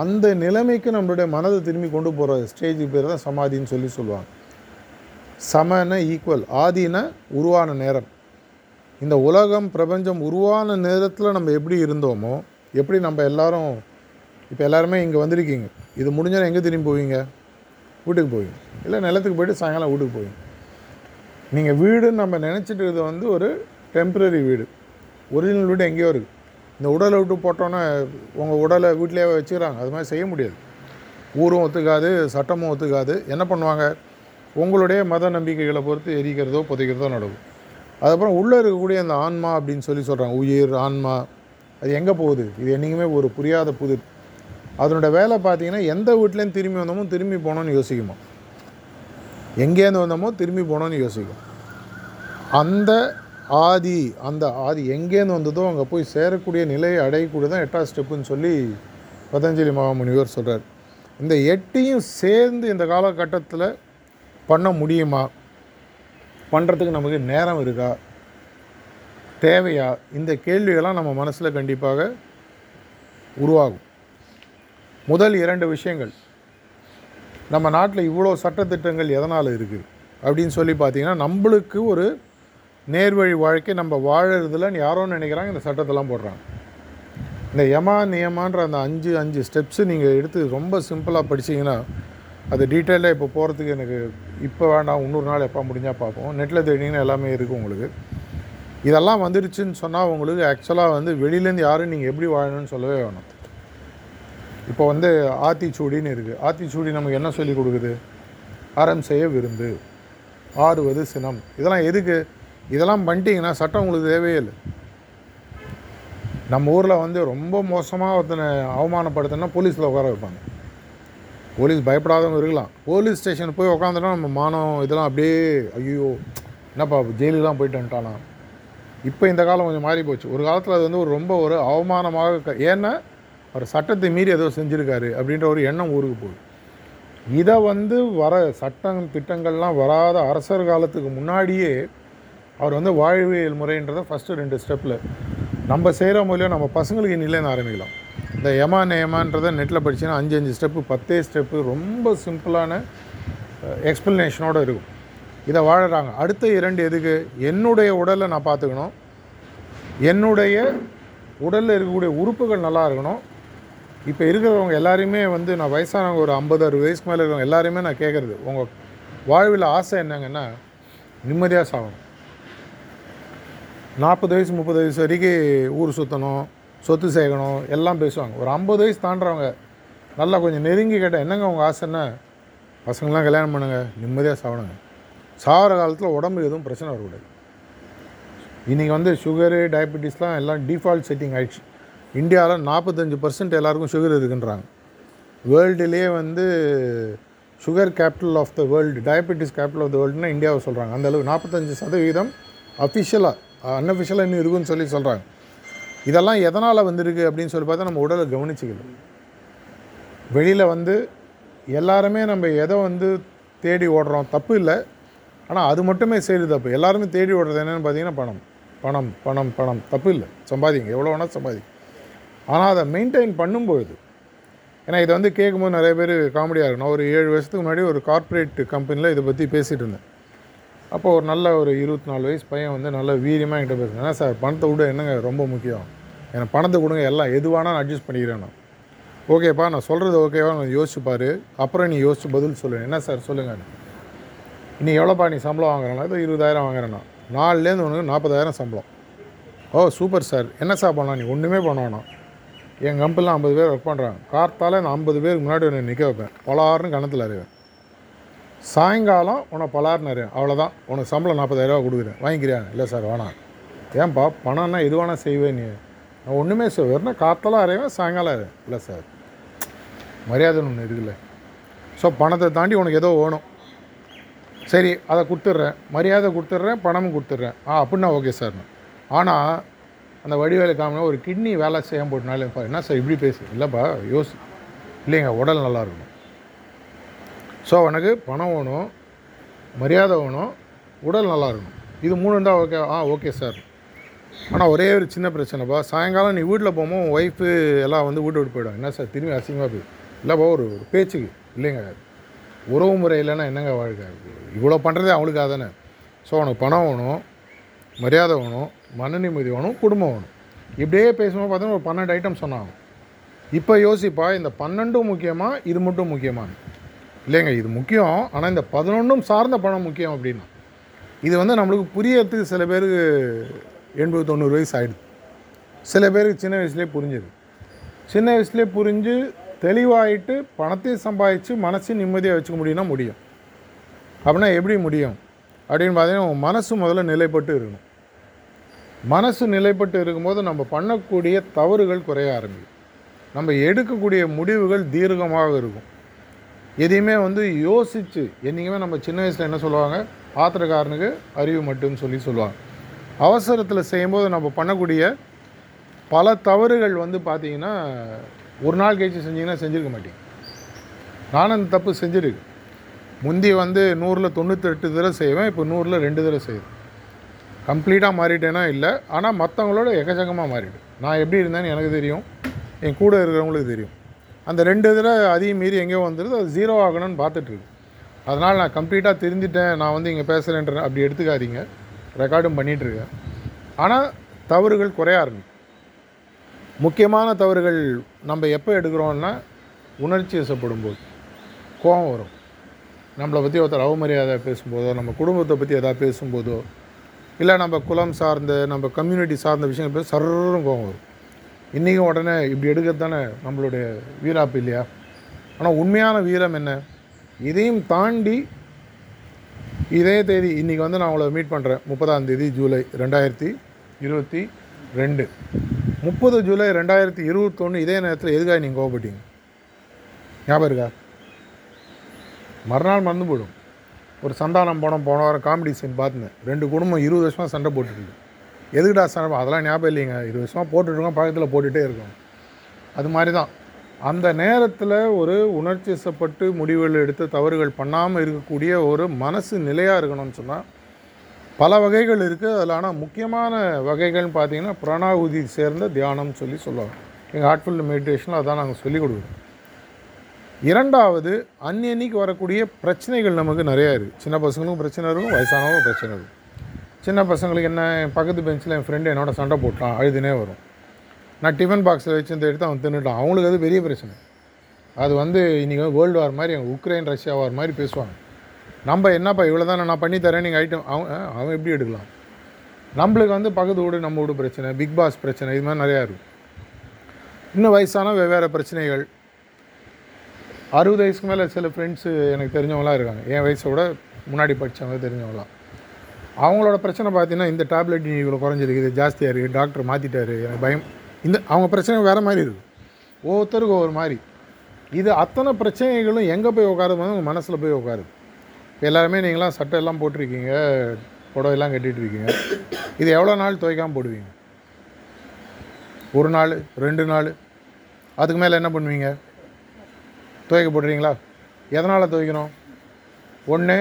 அந்த நிலைமைக்கு நம்மளுடைய மனதை திரும்பி கொண்டு போகிற ஸ்டேஜுக்கு பேர் தான் சமாதின்னு சொல்லி சொல்லுவாங்க. சமன ஈக்குவல் ஆதின உருவான நேரம். இந்த உலகம் பிரபஞ்சம் உருவான நேரத்தில் நம்ம எப்படி இருந்தோமோ எப்படி நம்ம எல்லாரும் இப்போ எல்லாருமே இங்கே வந்திருக்கீங்க. இது முடிஞ்சால் எங்கே திரும்பி போவீங்க? வீட்டுக்கு போவீங்க. இல்லை நிலத்துக்கு போயிட்டு சாயங்காலம் வீட்டுக்கு போவீங்க. நீங்கள் வீடுன்னு நம்ம நினச்சிட்டு இருக்கிறது வந்து ஒரு டெம்பரரி வீடு. ஒரிஜினல் வீடு எங்கேயோ இருக்குது இந்த உடலை விட்டு போட்டோன்னே உங்கள் உடலை வீட்டிலே வச்சுக்கிறாங்க. அது மாதிரி செய்ய முடியாது. ஊரும் ஒத்துக்காது சட்டமும் ஒத்துக்காது. என்ன பண்ணுவாங்க? உங்களுடைய மத நம்பிக்கைகளை பொறுத்து எரிக்கிறதோ புதைக்கிறதோ நடக்கும். அதுக்கப்புறம் உள்ளே இருக்கக்கூடிய அந்த ஆன்மா அப்படின்னு சொல்லி சொல்கிறாங்க உயிர் ஆன்மா அது எங்கே போகுது? இது என்றைக்குமே ஒரு புரியாத புதிர் அதனோட வேலை பார்த்தீங்கன்னா எந்த வீட்லேருந்து திரும்பி வந்தோமோ திரும்பி போனோன்னு யோசிக்குமா? எங்கேருந்து வந்தோமோ திரும்பி போனோன்னு யோசிக்கும். அந்த ஆதி அந்த ஆதி எங்கேருந்து வந்ததோ அங்கே போய் சேரக்கூடிய நிலையை அடையக்கூடிய தான் எட்டாவது ஸ்டெப்புன்னு சொல்லி பதஞ்சலி மகாமுனிவர் சொல்கிறார் இந்த எட்டையும் சேர்ந்து இந்த காலகட்டத்தில் பண்ண முடியுமா? பண்ணுறதுக்கு நமக்கு நேரம் இருக்கா? தேவையா? இந்த கேள்விகள்லாம் நம்ம மனசில் கண்டிப்பாக உருவாகும். முதல் இரண்டு விஷயங்கள் நம்ம நாட்டில் இவ்வளோ சட்டத்திட்டங்கள் எதனால் இருக்குது அப்படின்னு சொல்லி பார்த்தீங்கன்னா நம்மளுக்கு ஒரு நேர்வழி வாழ்க்கை நம்ம வாழறதுலன்னு யாரோ நினைக்கிறாங்க இந்த சட்டத்தெல்லாம் போடுறாங்க. இந்த யமா நியமான்ற அந்த அஞ்சு அஞ்சு ஸ்டெப்ஸு நீங்கள் எடுத்து ரொம்ப சிம்பிளாக படிச்சிங்கன்னா அது டீட்டெயிலாக இப்போ போகிறதுக்கு எனக்கு இப்போ வேண்டாம் இன்னொரு நாள் எப்போ முடிஞ்சால் பார்ப்போம். நெட்டில் தேடிங்கன்னா எல்லாமே இருக்குது உங்களுக்கு. இதெல்லாம் வந்துருச்சுன்னு சொன்னால் உங்களுக்கு ஆக்சுவலாக வந்து வெளியிலேருந்து யாரும் நீங்கள் எப்படி வாழணும்னு சொல்லவே வேணும். இப்போ வந்து ஆத்திச்சூடின்னு இருக்குது ஆத்திச்சூடி நமக்கு என்ன சொல்லி கொடுக்குது? அறம் செய்ய விருந்து ஆறுவது சினம். இதெல்லாம் எதுக்கு? இதெல்லாம் பண்ணிட்டீங்கன்னா சட்டம் உங்களுக்கு தேவையே இல்லை நம்ம ஊரில் வந்து ரொம்ப மோசமாக ஒருத்தனை அவமானப்படுத்தினா போலீஸில் உட்கார வைப்பாங்க. போலீஸ் பயப்படாதவங்க இருக்கலாம். போலீஸ் ஸ்டேஷன் போய் உட்காந்துட்டா நம்ம மானம் இதெல்லாம் அப்படியே ஐயோ என்னப்பா ஜெயிலுலாம் போயிட்டு வந்துட்டாலாம் இப்போ இந்த காலம் கொஞ்சம் மாறி போச்சு. ஒரு காலத்தில் அது வந்து ஒரு ரொம்ப ஒரு அவமானமாக ஏன்னா அவர் சட்டத்தை மீறி ஏதோ செஞ்சுருக்காரு அப்படின்ற ஒரு எண்ணம் ஊருக்கு போகுது. இதை வந்து வர சட்டம் திட்டங்கள்லாம் வராத அரசர் காலத்துக்கு முன்னாடியே அவர் வந்து வாழ்வியல் முறைன்றதை ஃபஸ்ட்டு ரெண்டு ஸ்டெப்பில் நம்ம செய்கிற மூலியம் நம்ம பசங்களுக்கு நிலைன்னு ஆரம்பிக்கலாம். இந்த யமா நேமான்றதை நெட்டில் படிச்சீங்கன்னா அஞ்சு அஞ்சு ஸ்டெப்பு பத்தே ஸ்டெப்பு ரொம்ப சிம்பிளான எக்ஸ்பிளனேஷனோடு இருக்கும். இதை வாழறாங்க. அடுத்த இரண்டு எதுக்கு? என்னுடைய உடலை நான் பார்த்துக்கணும். என்னுடைய உடலில் இருக்கக்கூடிய உறுப்புகள் நல்லா இருக்கணும். இப்போ இருக்கிறவங்க எல்லாரையுமே வந்து நான் வயசானவங்க ஒரு ஐம்பது அறுபது வயசுக்கு மேலே இருக்கிறவங்க எல்லாருமே நான் கேட்குறது உங்கள் வாழ்வில் ஆசை என்னங்கன்னா நிம்மதியாக சாகணும். நாற்பது வயசு முப்பது வயசு வரைக்கும் ஊர் சுற்றணும் சொத்து சேர்க்கணும் எல்லாம் பேசுவாங்க. ஒரு ஐம்பது வயசு தாண்டுறவங்க நல்லா கொஞ்சம் நெருங்கி கேட்டால் என்னங்க உங்கள் ஆசைன்னா பசங்களாம் கல்யாணம் பண்ணுங்க நிம்மதியாக சாப்பிடுங்க. சாகிற காலத்தில் உடம்பு எதுவும் பிரச்சனை வரக்கூடாது. இன்றைக்கி வந்து சுகரு டயபெட்டிஸ்லாம் எல்லாம் டிஃபால்ட் செட்டிங் ஆகிடுச்சு இந்தியாவில் நாற்பத்தஞ்சு பர்சன்ட் எல்லாருக்கும் சுகர் இருக்குன்றாங்க. வேர்ல்டுலேயே வந்து sugar capital of the world diabetes capital of the வேர்ல்டுனா இந்தியாவை சொல்கிறாங்க அந்தளவு நாற்பத்தஞ்சு சதவீதம் அஃபிஷியலாக அன்அஃபிஷியலாக இன்னும் இருக்குன்னு சொல்லி சொல்கிறாங்க இதெல்லாம் எதனால் வந்திருக்கு அப்படின்னு சொல்லி பார்த்தா நம்ம உடலை கவனிச்சிக்கலாம் வெளியில் வந்து எல்லாருமே நம்ம எதை வந்து தேடி ஓடுறோம்? தப்பு இல்லை. ஆனால் அது மட்டுமே செய்து தப்பு. எல்லாருமே தேடி ஓடுறது என்னென்னு பார்த்தீங்கன்னா பணம். பணம் பணம் பணம். தப்பு இல்லை. சம்பாதிங்க. எவ்வளோ வேணால் சம்பாதிங்க. ஆனால் அதை மெயின்டைன் பண்ணும்பொழுது ஏன்னா இதை வந்து கேட்கும்போது நிறைய பேர் காமெடியாக இருக்கணும். ஒரு ஏழு வருஷத்துக்கு முன்னாடி ஒரு கார்ப்பரேட் கம்பெனியில் இதை பற்றி பேசிகிட்டு இருந்தேன். அப்போ ஒரு நல்ல ஒரு இருபத்தி நாலு வயசு பையன் வந்து நல்ல வீரியமாக என்கிட்ட பேசுகிறேன் என்ன சார் பணத்தை விட என்னங்க ரொம்ப முக்கியம்? எனக்கு பணத்தை கொடுங்க எல்லாம் எதுவானா நான் அட்ஜஸ்ட் பண்ணிக்கிறேன் நான். ஓகேப்பா நான் சொல்கிறது ஓகேவா நான் யோசிச்சுப்பார் அப்புறம் நீ யோசிச்சு பதில் சொல்லு. என்ன சார்? சொல்லுங்கள் நீ எவ்வளோப்பா? நீ சம்பளம் வாங்குறேன்னா இது இருபதாயிரம் வாங்குறேன்னா நாலுலேருந்து உனக்கு நாற்பதாயிரம் சம்பளம். ஓ சூப்பர் சார். என்ன சார் பண்ணலாம்? நீ ஒன்றுமே பண்ணணும் என் கம்பெனியில் ஐம்பது பேர் ஒர்க் பண்ணுறாங்க கார்த்தால் நான் ஐம்பது பேருக்கு முன்னாடி நிற்க வைப்பேன். பலாருன்னு கணத்தில் அறிவேன். சாயங்காலம் உன்னை பலார்னாரு. அவ்வளோதான் உனக்கு சம்பளம் நாற்பதாயிரரூவா கொடுக்குறேன். வாங்கிக்கிறியா? இல்லை சார் வேணாம். ஏன்பா பணம்னா எது வேணால் செய்வேன் நீ. நான் ஒன்றுமே செய்வேன் வெறும் அறைவேன் சாயங்காலம் அறைவேன் இல்லை சார். மரியாதைன்னு ஒன்று இருக்குல்ல. ஸோ பணத்தை தாண்டி உனக்கு ஏதோ வேணும். சரி அதை கொடுத்துட்றேன். மரியாதை கொடுத்துட்றேன் பணமும் கொடுத்துட்றேன். ஆ அப்படின்னா ஓகே சார். ஆனால் அந்த வடிவேலை காமினா ஒரு கிட்னி வேலை செய்ய போட்டனால என்ன சார் இப்படி பேசு? இல்லைப்பா யோசி. இல்லைங்க உடல் நல்லா இருக்கணும். ஸோ உனக்கு பணம் வேணும் மரியாதை வேணும் உடல் நல்லா இருக்கணும். இது மூணு இருந்தால் ஓகே ஆ ஓகே சார் ஆனால் ஒரே ஒரு சின்ன பிரச்சனைப்பா சாயங்காலம் நீ வீட்டில் போகும்போது உன் ஒய்ஃபு எல்லாம் வந்து வீட்டு விட்டு போயிடும் என்ன சார் திரும்பி அசிங்கமாக போய். இல்லைப்பா ஒரு ஒரு பேச்சுக்கு. இல்லைங்க. உறவு முறை இல்லைன்னா என்னங்க வாழ்க்கை? இவ்வளோ பண்ணுறதே அவளுக்காக தானே ஸோ உனக்கு பணம் வேணும் மரியாதை வேணும் மன நிம்மதி வேணும் குடும்பம் வேணும். இப்படியே பேசும்போது பார்த்தீங்கன்னா ஒரு பன்னெண்டு ஐட்டம் சொன்னாங்க. இப்போ யோசிப்பா இந்த பன்னெண்டும் முக்கியமாக இது மட்டும் முக்கியமாக இல்லைங்க இது முக்கியம். ஆனால் இந்த பதினொன்றும் சார்ந்த பணம் முக்கியம் அப்படின்னா இது வந்து நம்மளுக்கு புரியறதுக்கு சில பேருக்கு எண்பது தொண்ணூறு வயசு ஆகிடுது சில பேருக்கு சின்ன வயசுலேயே புரிஞ்சுது. சின்ன வயசுலேயே புரிஞ்சு தெளிவாயிட்டு பணத்தையும் சம்பாதிச்சு மனசையும் நிம்மதியாக வச்சுக்க முடியும்னா முடியும். அப்படின்னா எப்படி முடியும்? அப்படின்னு பார்த்தீங்கன்னா உங்கள் மனசு முதல்ல நிலைப்பட்டு இருக்கணும். மனசு நிலைப்பட்டு இருக்கும்போது நம்ம பண்ணக்கூடிய தவறுகள் குறைய ஆரம்பிக்கும். நம்ம எடுக்கக்கூடிய முடிவுகள் தீர்க்கமாக இருக்கும். எதையுமே வந்து யோசித்து என்றைக்குமே நம்ம சின்ன வயசில் என்ன சொல்லுவாங்க? பாத்திரக்காரனுக்கு அறிவு மட்டும்னு சொல்லி சொல்லுவாங்க. அவசரத்தில் செய்யும்போது நம்ம பண்ணக்கூடிய பல தவறுகள் வந்து பார்த்திங்கன்னா ஒரு நாள் கழிச்சு செஞ்சிங்கன்னா செஞ்சுருக்க மாட்டேங்க. நானும் அந்த தப்பு செஞ்சுருக்கு. முந்தி வந்து நூறில் தொண்ணூற்றெட்டு தடவை செய்வேன் இப்போ நூறில் ரெண்டு தடவை செய்வேன் கம்ப்ளீட்டாக மாறிட்டேன்னா இல்லை ஆனால் மற்றவங்களோட எக்கச்சக்கமாக மாறிடும் நான் எப்படி இருந்தேன்னு எனக்கு தெரியும். என் கூட இருக்கிறவங்களுக்கு தெரியும். அந்த ரெண்டு இதில் அதையும் மீறி எங்கேயோ வந்துடுது அது ஜீரோ ஆகணும்னு பார்த்துட்ருக்கு. அதனால் நான் கம்ப்ளீட்டாக தெரிஞ்சிட்டேன் நான் வந்து இங்கே பேசுகிறேன்ற அப்படி எடுத்துக்காதீங்க. ரெக்கார்டும் பண்ணிகிட்ருக்கேன் ஆனால் தவறுகள் குறைய ஆரம்பிக்கும். முக்கியமான தவறுகள் நம்ம எப்போ எடுக்கிறோன்னா உணர்ச்சி வசப்படும் போது கோபம் வரும். நம்மளை பற்றி ஒருத்தர் அவமரியாதை பேசும்போதோ நம்ம குடும்பத்தை பற்றி எதாவது பேசும்போதோ இல்லை நம்ம குலம் சார்ந்த நம்ம கம்யூனிட்டி சார்ந்த விஷயங்கள் பேச சர்றும் கோபம் வரும். இன்றைக்கும் உடனே இப்படி எடுக்கிறது தானே நம்மளுடைய வீராப்பு இல்லையா? ஆனால் உண்மையான வீரம் என்ன? இதையும் தாண்டி இதே தேதி இன்றைக்கி வந்து நான் உங்களை மீட் பண்ணுறேன் முப்பதாம் தேதி ஜூலை ரெண்டாயிரத்தி இருபத்தி ரெண்டு. முப்பது ஜூலை ரெண்டாயிரத்தி இருபத்தொன்று இதே நேரத்தில் எதுக்காக நீங்கள் கோவப்பட்டீங்க? ஞாபகம் இருக்கா? மறுநாள் மறந்து போயிடும். ஒரு சந்தானம் போனோம் போன வாரம் காமெடி சீன் பார்த்துருந்தேன். ரெண்டு குடும்பம் இருபது வருஷமாக சண்டை போட்டுருக்கு எதுக்குடா சார்? அதெல்லாம் ஞாபகம் இல்லைங்க. இருபது வருஷமாக போட்டுட்ருக்கோம் பக்கத்தில் போட்டுகிட்டே இருக்கோம். அது மாதிரி தான் அந்த நேரத்தில் ஒரு உணர்ச்சிசப்பட்டு முடிவுகள் எடுத்து தவறுகள் பண்ணாமல் இருக்கக்கூடிய ஒரு மனசு நிலையாக இருக்கணும்னு சொன்னால் பல வகைகள் இருக்குது அதில் ஆனால் முக்கியமான வகைகள்னு பார்த்தீங்கன்னா பிராணாகுதி சேர்ந்த தியானம்னு சொல்லி சொல்லுவாங்க. எங்கள் ஹார்ட்ஃபுல் மெடிடேஷனில் அதான் நாங்கள் சொல்லிக் கொடுக்குறோம். இரண்டாவது அன்னன்னைக்கு வரக்கூடிய பிரச்சனைகள் நமக்கு நிறையா இருக்குது சின்ன பசங்களுக்கும் பிரச்சனை இருக்கும் வயசானவங்களும் பிரச்சனை இருக்கும். சின்ன பசங்களுக்கு என்ன பக்கத்து பெஞ்சில் என் ஃப்ரெண்டு என்னோட சண்டை போட்டான் அழுதுனே வரும். நான் டிஃபன் பாக்ஸில் வச்சு இந்த எடுத்து அவன் தின்னுட்டான். அவங்களுக்கு அது பெரிய பிரச்சனை. அது வந்து இன்றைக்கி வேர்ல்டு வார் மாதிரி உக்ரைன் ரஷ்யா வார் மாதிரி பேசுவாங்க. நம்ம என்னப்பா இவ்வளோ தானே நான் பண்ணித்தரேன் நீங்கள் ஐட்டம் அவன் அவன் எப்படி எடுக்கலாம்? நம்மளுக்கு வந்து பக்கத்து வீடு நம்ம வீடு பிரச்சனை பிக் பாஸ் பிரச்சனை இது மாதிரி நிறையா இருக்கும். இன்னும் வயசான வெவ்வேறு பிரச்சனைகள். அறுபது வயசுக்கு மேலே சில ஃப்ரெண்ட்ஸு எனக்கு தெரிஞ்சவங்களாம் இருக்காங்க. என் வயசோட முன்னாடி படித்தவங்க தெரிஞ்சவங்களாம் அவங்களோட பிரச்சனை பார்த்தீங்கன்னா இந்த டேப்லெட் இவ்வளோ குறைஞ்சிருக்கு இது ஜாஸ்தியாக இருக்குது டாக்டர் மாற்றிட்டாரு எனக்கு பயம். இந்த அவங்க பிரச்சனை வேறு மாதிரி இருக்குது. ஒவ்வொருத்தருக்கும் ஒவ்வொரு மாதிரி. இது அத்தனை பிரச்சனைகளும் எங்கே போய் உட்காருது உங்கள் மனசில் போய் உட்காருது. இப்போ எல்லாருமே நீங்களாம் சட்டை எல்லாம் போட்டிருக்கீங்க புடவையெல்லாம் கட்டிகிட்டு இருக்கீங்க. இது எவ்வளோ நாள் துவைக்காமல் போடுவீங்க? ஒரு நாள் ரெண்டு நாள் அதுக்கு மேலே என்ன பண்ணுவீங்க? துவைக்க போடுறீங்களா? எதனால் துவைக்கணும்? ஒன்று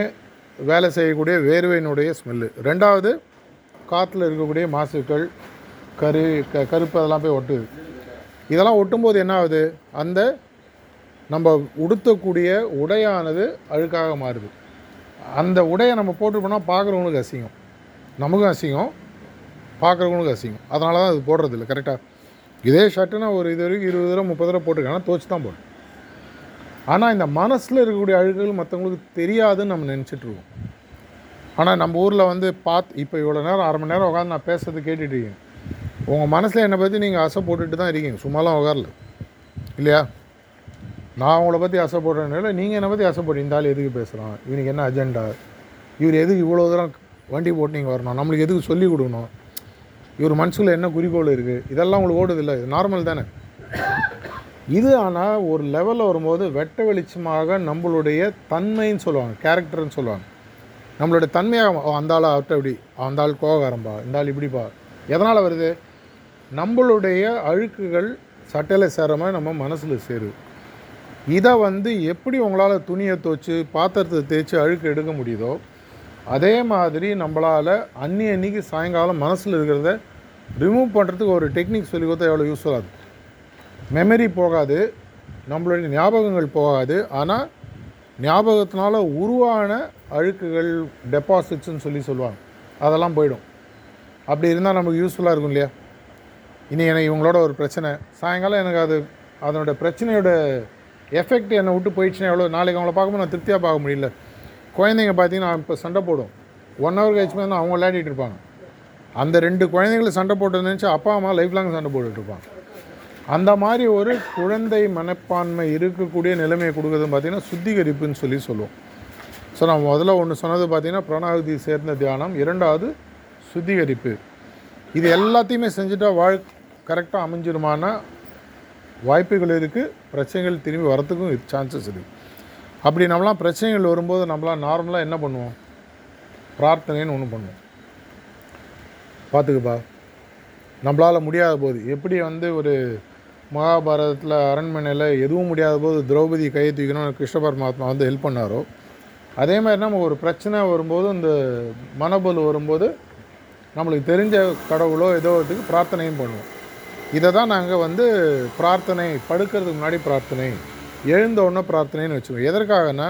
வேலை செய்யக்கூடிய வேர்வையினுடைய ஸ்மெல்லு ரெண்டாவது காற்றுல இருக்கக்கூடிய மாசுக்கள் கரு க கருப்பு அதெல்லாம் போய் ஒட்டுது. இதெல்லாம் ஒட்டும்போது என்ன ஆகுது? அந்த நம்ம உடுத்தக்கூடிய உடையானது அழுக்காக மாறுது. அந்த உடையை நம்ம போட்டு போனால் பார்க்குறவங்களுக்கு அசிங்கம். நமக்கும் அசிங்கம் பார்க்குறவங்களுக்கு அசிங்கம். அதனால தான் அது போடுறதில்ல கரெக்டாக இதே ஷர்ட்டு நான் ஒரு இது வரைக்கும் இருபது தடவை முப்பது தடவை போட்டிருக்கேன் துவச்சி தான் போடுறேன் ஆனால் இந்த மனசில் இருக்கக்கூடிய அழுகுகள் மற்றவங்களுக்கு தெரியாதுன்னு நம்ம நினச்சிட்ருக்கோம் ஆனால் நம்ம ஊரில் வந்து பார்த்து இப்போ இவ்வளோ நேரம் அரை மணி நேரம் உட்காந்து நான் பேசுறது கேட்டுட்டு உங்கள் மனசில் என்னை பற்றி நீங்கள் அசை போட்டுட்டு தான் இருக்கீங்க. சும்மாலாம் உட்காரல. இல்லையா? நான் உங்களை பற்றி அசை ஆசைப்படுறேன்னால நீங்கள் என்னை பற்றி ஆசைப்படுறீங்க இந்த ஆள் எதுக்கு பேசுகிறான் இவனுக்கு என்ன அஜெண்டா இவர் எதுக்கு இவ்வளோ தூரம் வண்டி போட்டு நீங்கள் வரணும்? நம்மளுக்கு எதுக்கு சொல்லிக் கொடுக்கணும்? இவர் மனசில் என்ன குறிக்கோள் இருக்குது இதெல்லாம் உங்களுக்கு ஓடுதில்லை இது நார்மல் தானே? இது ஆனால் ஒரு லெவலில் வரும்போது வெட்ட வெளிச்சமாக நம்மளுடைய தன்மைன்னு சொல்லுவாங்க கேரக்டர்னு சொல்லுவாங்க. நம்மளுடைய தன்மையாக ஓ, அந்த ஆள் அவர்கிட்ட இப்படி. அந்த ஆள் கோகாரம்பா இந்த ஆள் இப்படிப்பா. எதனால் வருது? நம்மளுடைய அழுக்குகள் சட்டையில் சேர மாதிரி நம்ம மனசில் சேருது இதை வந்து எப்படி உங்களால் துணியை துவச்சி பாத்திரத்தை தேய்ச்சி அழுக்கு எடுக்க முடியுதோ அதே மாதிரி நம்மளால் அன்னி அன்னைக்கு சாயங்காலம் மனசில் இருக்கிறத ரிமூவ் பண்ணுறதுக்கு ஒரு டெக்னிக் சொல்லி கொடுத்தா எவ்வளோ யூஸ்ஃபுல்லாக இருக்கும்? மெமரி போகாது. நம்மளுடைய ஞாபகங்கள் போகாது. ஆனால் ஞாபகத்தினால உருவான அழுக்குகள் டெபாசிட்ஸ்ன்னு சொல்லி சொல்லுவாங்க. அதெல்லாம் போயிடும். அப்படி இருந்தால் நமக்கு யூஸ்ஃபுல்லாக இருக்கும் இல்லையா? இனி எனக்கு இவங்களோட ஒரு பிரச்சனை. சாயங்காலம் எனக்கு அது அதனோட பிரச்சனையோட எஃபெக்ட் என்னை விட்டு போயிடுச்சுன்னா எவ்வளோ நாளைக்கு அவங்கள பார்க்கும்போது நான் திருப்தியாக பார்க்க முடியல. குழந்தைங்க பார்த்தீங்கன்னா இப்போ சண்டை போடும். ஒன் ஹவர் கழிச்சு மேலே அவங்க விளையாடிட்டு இருப்பாங்க. அந்த ரெண்டு குழந்தைங்களை சண்டை போட்டு நினச்சி அப்பா அம்மா லைஃப் லாங் சண்டை போட்டுட்ருப்பாங்க அந்த மாதிரி ஒரு குழந்தை மனப்பான்மை இருக்கக்கூடிய நிலைமையை கொடுக்குறதுன்னு பார்த்தீங்கன்னா சுத்திகரிப்புன்னு சொல்லி சொல்லுவோம். ஸோ நான் முதல்ல ஒன்று சொன்னது பார்த்தீங்கன்னா பிரணாகுதி சேர்ந்த தியானம். இரண்டாவது சுத்திகரிப்பு. இது எல்லாத்தையுமே செஞ்சுட்டா வாழ் கரெக்டாக அமைஞ்சிருமானா? வாய்ப்புகள் இருக்குது பிரச்சனைகள் திரும்பி வரத்துக்கும் சான்சஸ் இருக்குது அப்படி நம்மளாம் பிரச்சனைகள் வரும்போது நம்மளாம் நார்மலாக என்ன பண்ணுவோம்? பிரார்த்தனைன்னு ஒன்று பண்ணுவோம். பார்த்துக்குப்பா. நம்மளால் முடியாத போது எப்படி வந்து ஒரு மகாபாரதத்தில் அரண்மனையில் எதுவும் முடியாத போது திரௌபதி கையை தூக்கணும்னு கிருஷ்ண பரமாத்மா வந்து ஹெல்ப் பண்ணாரோ? அதே மாதிரி நம்ம ஒரு பிரச்சனை வரும்போது இந்த மனபல் வரும்போது நம்மளுக்கு தெரிஞ்ச கடவுளோ ஏதோ இதுக்கு பிரார்த்தனையும் பண்ணுவோம். இதை தான் நாங்கள் வந்து பிரார்த்தனை படுக்கிறதுக்கு முன்னாடி பிரார்த்தனை எழுந்த உடனே பிரார்த்தனைன்னு வச்சுக்கோம் எதற்காகனா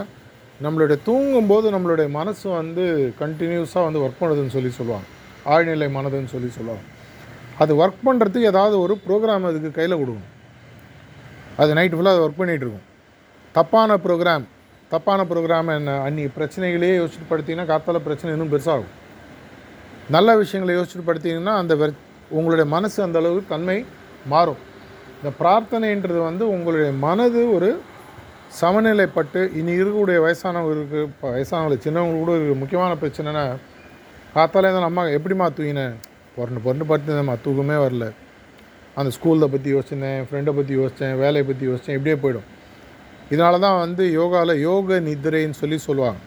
நம்மளுடைய தூங்கும்போது நம்மளுடைய மனசு வந்து கண்டினியூஸாக வந்து ஒர்க் பண்ணுதுன்னு சொல்லி சொல்லுவாங்க. ஆழ்நிலை மனதுன்னு சொல்லி சொல்லுவாங்க. அது ஒர்க் பண்ணுறதுக்கு ஏதாவது ஒரு ப்ரோக்ராம் அதுக்கு கையில் கொடுக்கணும். அது நைட்டு ஃபுல்லாக அதை ஒர்க் பண்ணிகிட்டு இருக்கும். தப்பான ப்ரோக்ராம் தப்பான ப்ரோக்ராம் என்ன? அன்றைக்கி பிரச்சனைகளையே யோசிச்சுட்டு படுத்திங்கன்னா காத்தால் பிரச்சனை இன்னும் பெருசாகும். நல்ல விஷயங்களை யோசிச்சுட்டு படுத்திங்கன்னா அந்த உங்களுடைய மனசு அந்த அளவுக்கு தன்மை மாறும். இந்த பிரார்த்தனைன்றது வந்து உங்களுடைய மனது ஒரு சமநிலைப்பட்டு இனி இருக்கக்கூடிய வயசானவங்களுக்கு இப்போ வயசானவங்களுக்கு சின்னவங்களுக்கு கூட ஒரு முக்கியமான பிரச்சனைனா காத்தாலே தான் அம்மா எப்படிம்மா தூங்கினேன் பொருண்டு பொருண்டு படுத்துருந்தேம்மா தூக்கமே வரல. அந்த ஸ்கூலில் பற்றி யோசிச்சேன் ஃப்ரெண்டை பற்றி யோசித்தேன் வேலையை பற்றி யோசித்தேன் இப்படியே போயிடும். இதனால தான் வந்து யோகாவில் யோக நிதிரைன்னு சொல்லி சொல்லுவாங்க.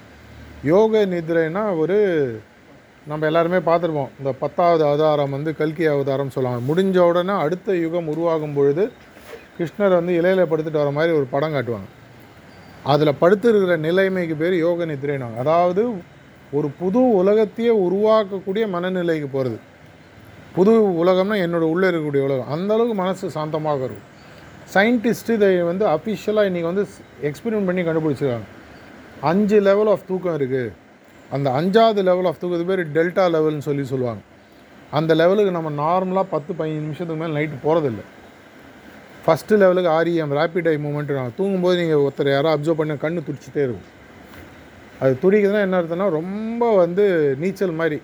யோக நிதிரைன்னா ஒரு நம்ம எல்லாருமே பார்த்துருப்போம். இந்த பத்தாவது அவதாரம் வந்து கல்கி அவதாரம் சொல்லுவாங்க. முடிஞ்ச உடனே அடுத்த யுகம் உருவாகும் பொழுது கிருஷ்ணர் வந்து இலையில படுத்துட்டு வர மாதிரி ஒரு படம் காட்டுவாங்க. அதில் படுத்துருக்கிற நிலைமைக்கு பேர் யோக நிதிரைனாங்க. அதாவது ஒரு புது உலகத்தையே உருவாக்கக்கூடிய மனநிலைக்கு போகிறது புது உலகம்னா என்னோடய உள்ளே இருக்கக்கூடிய உலகம். அந்தளவுக்கு மனசு சாந்தமாக இருக்கும். சயின்டிஸ்ட்டு இதை வந்து அஃபிஷியலாக இன்றைக்கி வந்து எக்ஸ்பெரிமெண்ட் பண்ணி கண்டுபிடிச்சிருக்காங்க. அஞ்சு லெவல் ஆஃப் தூக்கம் இருக்குது அந்த அஞ்சாவது லெவல் ஆஃப் தூக்கத்து பேர் டெல்டா லெவல்னு சொல்லி சொல்லுவாங்க. அந்த லெவலுக்கு நம்ம நார்மலாக பத்து பதினஞ்சு நிமிஷத்துக்கு மேலே நைட்டு போகிறதில்ல ஃபஸ்ட்டு லெவலுக்கு ஆர்இஎம் ரேப்பிட் ஐ மூமெண்ட் நாங்கள் தூங்கும்போது நீங்கள் ஒருத்தர் யாரோ அப்சர்வ் பண்ண கண்ணு துடிச்சிட்டே இருக்கும். அது துடிக்குதுன்னா என்ன அர்த்தம்னா ரொம்ப வந்து நீச்சல் மாதிரி.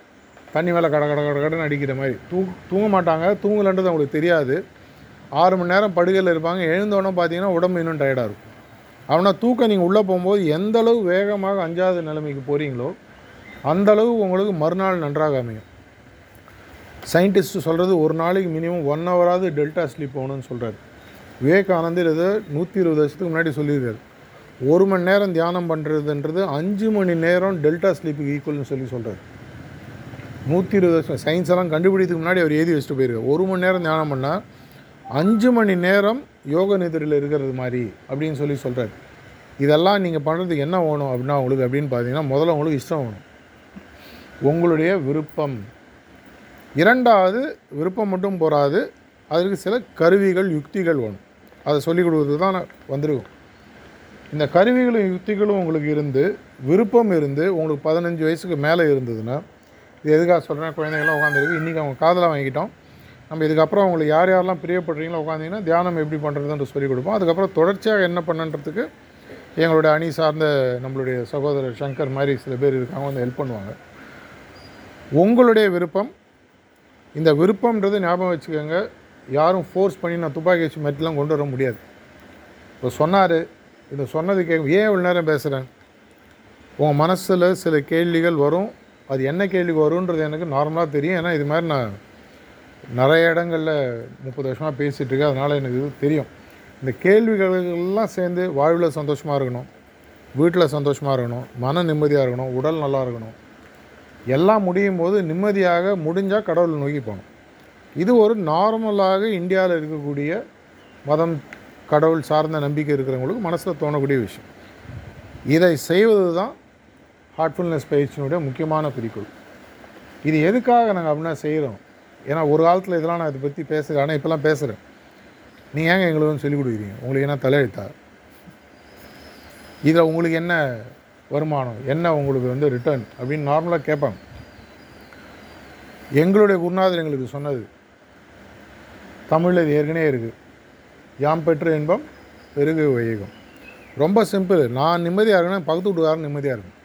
தண்ணி மேலே கட கட கட கடன்னு அடிக்கிற மாதிரி. தூ தூங்க மாட்டாங்க. தூங்கலன்றது அவங்களுக்கு தெரியாது. ஆறு மணி நேரம் படுகையில் இருப்பாங்க. எழுந்தோடனே பார்த்தீங்கன்னா உடம்பு இன்னும் டயர்டாக இருக்கும். ஆனால் தூக்கம் நீங்கள் உள்ளே போகும்போது எந்த அளவு வேகமாக அஞ்சாவது நிலைமைக்கு போகிறீங்களோ அந்தளவு உங்களுக்கு மறுநாள் நன்றாக அமையும். சயின்டிஸ்ட் சொல்கிறது ஒரு நாளைக்கு மினிமம் ஒன் ஹவராவது டெல்டா ஸ்லீப் போகணும்னு சொல்கிறாரு விவேகானந்தர் இதை நூற்றி இருபது வருஷத்துக்கு முன்னாடி சொல்லியிருக்காரு. ஒரு மணி நேரம் தியானம் பண்ணுறதுன்றது அஞ்சு மணி நேரம் டெல்டா ஸ்லீப்புக்கு ஈக்குவல்னு சொல்லி சொல்கிறார் நூற்றி இருபது வருஷம் சயின்ஸ் எல்லாம் கண்டுபிடித்துக்கு முன்னாடி அவர் எழுதி வச்சுட்டு போயிருக்கார். ஒரு மணி நேரம் தியானம் பண்ணால் அஞ்சு மணி நேரம் யோக நிதிரில் இருக்கிறது மாதிரி அப்படின்னு சொல்லி சொல்கிறார் இதெல்லாம் நீங்கள் பண்ணுறதுக்கு என்ன வேணும் அப்படின்னா உங்களுக்கு அப்படின்னு பார்த்தீங்கன்னா முதல்ல உங்களுக்கு இஷ்டம் வேணும். உங்களுடைய விருப்பம். இரண்டாவது விருப்பம் மட்டும் போகாது அதற்கு சில கருவிகள் யுக்திகள் வேணும். அதை சொல்லிக் கொடுக்குறது தான் நான் இந்த கருவிகளும் யுக்திகளும் உங்களுக்கு இருந்து விருப்பம் இருந்து உங்களுக்கு பதினஞ்சு வயசுக்கு மேலே இருந்ததுன்னா இது எதுக்காக சொல்கிறேன் குழந்தைங்களாம் உட்காந்துருக்கு இன்றைக்கி அவங்க காதலாக வாங்கிட்டோம் நம்ம இதுக்கப்புறம் அவங்களுக்கு யார் யாரெல்லாம் பிரியப்படுறீங்களோ உட்காந்திங்கன்னா தியானம் எப்படி பண்ணுறதுன்னு சொல்லிக் கொடுப்போம். அதுக்கப்புறம் தொடர்ச்சியாக என்ன பண்ணுன்றதுக்கு எங்களுடைய அணி சார்ந்த நம்மளுடைய சகோதரர் சங்கர் மாதிரி சில பேர் இருக்காங்க வந்து ஹெல்ப் பண்ணுவாங்க. உங்களுடைய விருப்பம் இந்த விருப்பம்ன்றது ஞாபகம் வச்சுக்கோங்க. யாரும் ஃபோர்ஸ் பண்ணி நான் துப்பாக்கி வச்சு மெட்டெலாம் கொண்டு வர முடியாது. இப்போ சொன்னார் இதை சொன்னது கேட்க ஏன் இவ்வளோ நேரம் பேசுகிறேன் உங்கள் மனசில் சில கேள்விகள் வரும். அது என்ன கேள்வி வரும்ன்றது எனக்கு நார்மலாக தெரியும். ஏன்னா இது மாதிரி நான் நிறைய இடங்களில் முப்பது வருஷமாக பேசிகிட்ருக்கேன் அதனால் எனக்கு இது தெரியும். இந்த கேள்விகளெல்லாம் சேர்ந்து வாழ்வில் சந்தோஷமாக இருக்கணும். வீட்டில் சந்தோஷமாக இருக்கணும். மன நிம்மதியாக இருக்கணும். உடல் நல்லா இருக்கணும். எல்லாம் முடியும் போது நிம்மதியாக முடிஞ்சால் கடவுளை நோக்கி போகணும். இது ஒரு நார்மலாக இந்தியாவில் இருக்கக்கூடிய மதம் கடவுள் சார்ந்த நம்பிக்கை இருக்கிறவங்களுக்கு மனசில் தோணக்கூடிய விஷயம். இதை செய்வது தான் ஹார்ட்ஃபுல்னஸ் பயிற்சியினுடைய முக்கியமான குறிக்கோள். இது எதுக்காக நாங்கள் அப்படின்னா செய்கிறோம் ஏன்னா ஒரு காலத்தில் இதெல்லாம் நான் இதை பற்றி பேசுகிறேன் ஆனால் இப்போலாம் பேசுகிறேன் நீங்கள் ஏங்க எங்களுக்கு வந்து சொல்லிக் கொடுக்குறீங்க? உங்களுக்கு என்ன தலையெழுத்தா? இதில் உங்களுக்கு என்ன வருமானம்? என்ன உங்களுக்கு வந்து ரிட்டர்ன் அப்படின்னு நார்மலாக கேட்பாங்க. எங்களுடைய குருநாதர் எங்களுக்கு சொன்னது தமிழில் இது ஏற்கனவே இருக்குது யாம் பெற்ற இன்பம் பெருகு வையகம். ரொம்ப சிம்பிள் நான் நிம்மதியாக இருக்கேன் பக்கத்து வீட்டுக்காரன் நிம்மதியாக இருக்கும்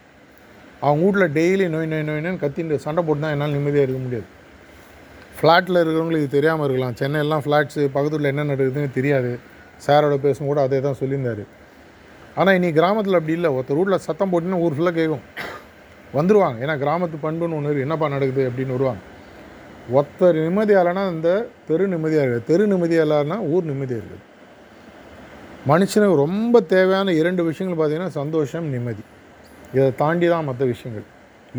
அவங்க வீட்டில் டெய்லி நோய் நோய் நோயின்னு கத்திட்டு சண்டை போட்டு தான் என்னால் நிம்மதியாக இருக்க முடியாது. ஃப்ளாட்டில் இருக்கிறவங்களுக்கு இது தெரியாமல் இருக்கலாம். சென்னையெல்லாம் ஃப்ளாட்ஸு பக்கத்து வீட்டில் என்ன நடக்குதுன்னு தெரியாது. சாரோட பேசும் கூட அதே தான் சொல்லியிருந்தார். ஆனால் இனி கிராமத்தில் அப்படி இல்லை. ஒருத்தர் வீட்டில் சத்தம் போட்டுன்னு ஊர் ஃபுல்லாக கேட்கும் வந்துடுவாங்க ஏன்னா கிராமத்து பண்புன்னு ஒன்று என்னப்பா நடக்குது அப்படின்னு வருவாங்க. ஒருத்தர் நிம்மதியாகலன்னா இந்த தெரு நிம்மதியாக இருக்குது. தெரு நிம்மதியாக இல்லைன்னா ஊர் நிம்மதியாக இருக்குது. மனுஷனுக்கு ரொம்ப தேவையான இரண்டு விஷயங்கள் பார்த்திங்கன்னா சந்தோஷம் நிம்மதி. இதை தாண்டி தான் மற்ற விஷயங்கள்.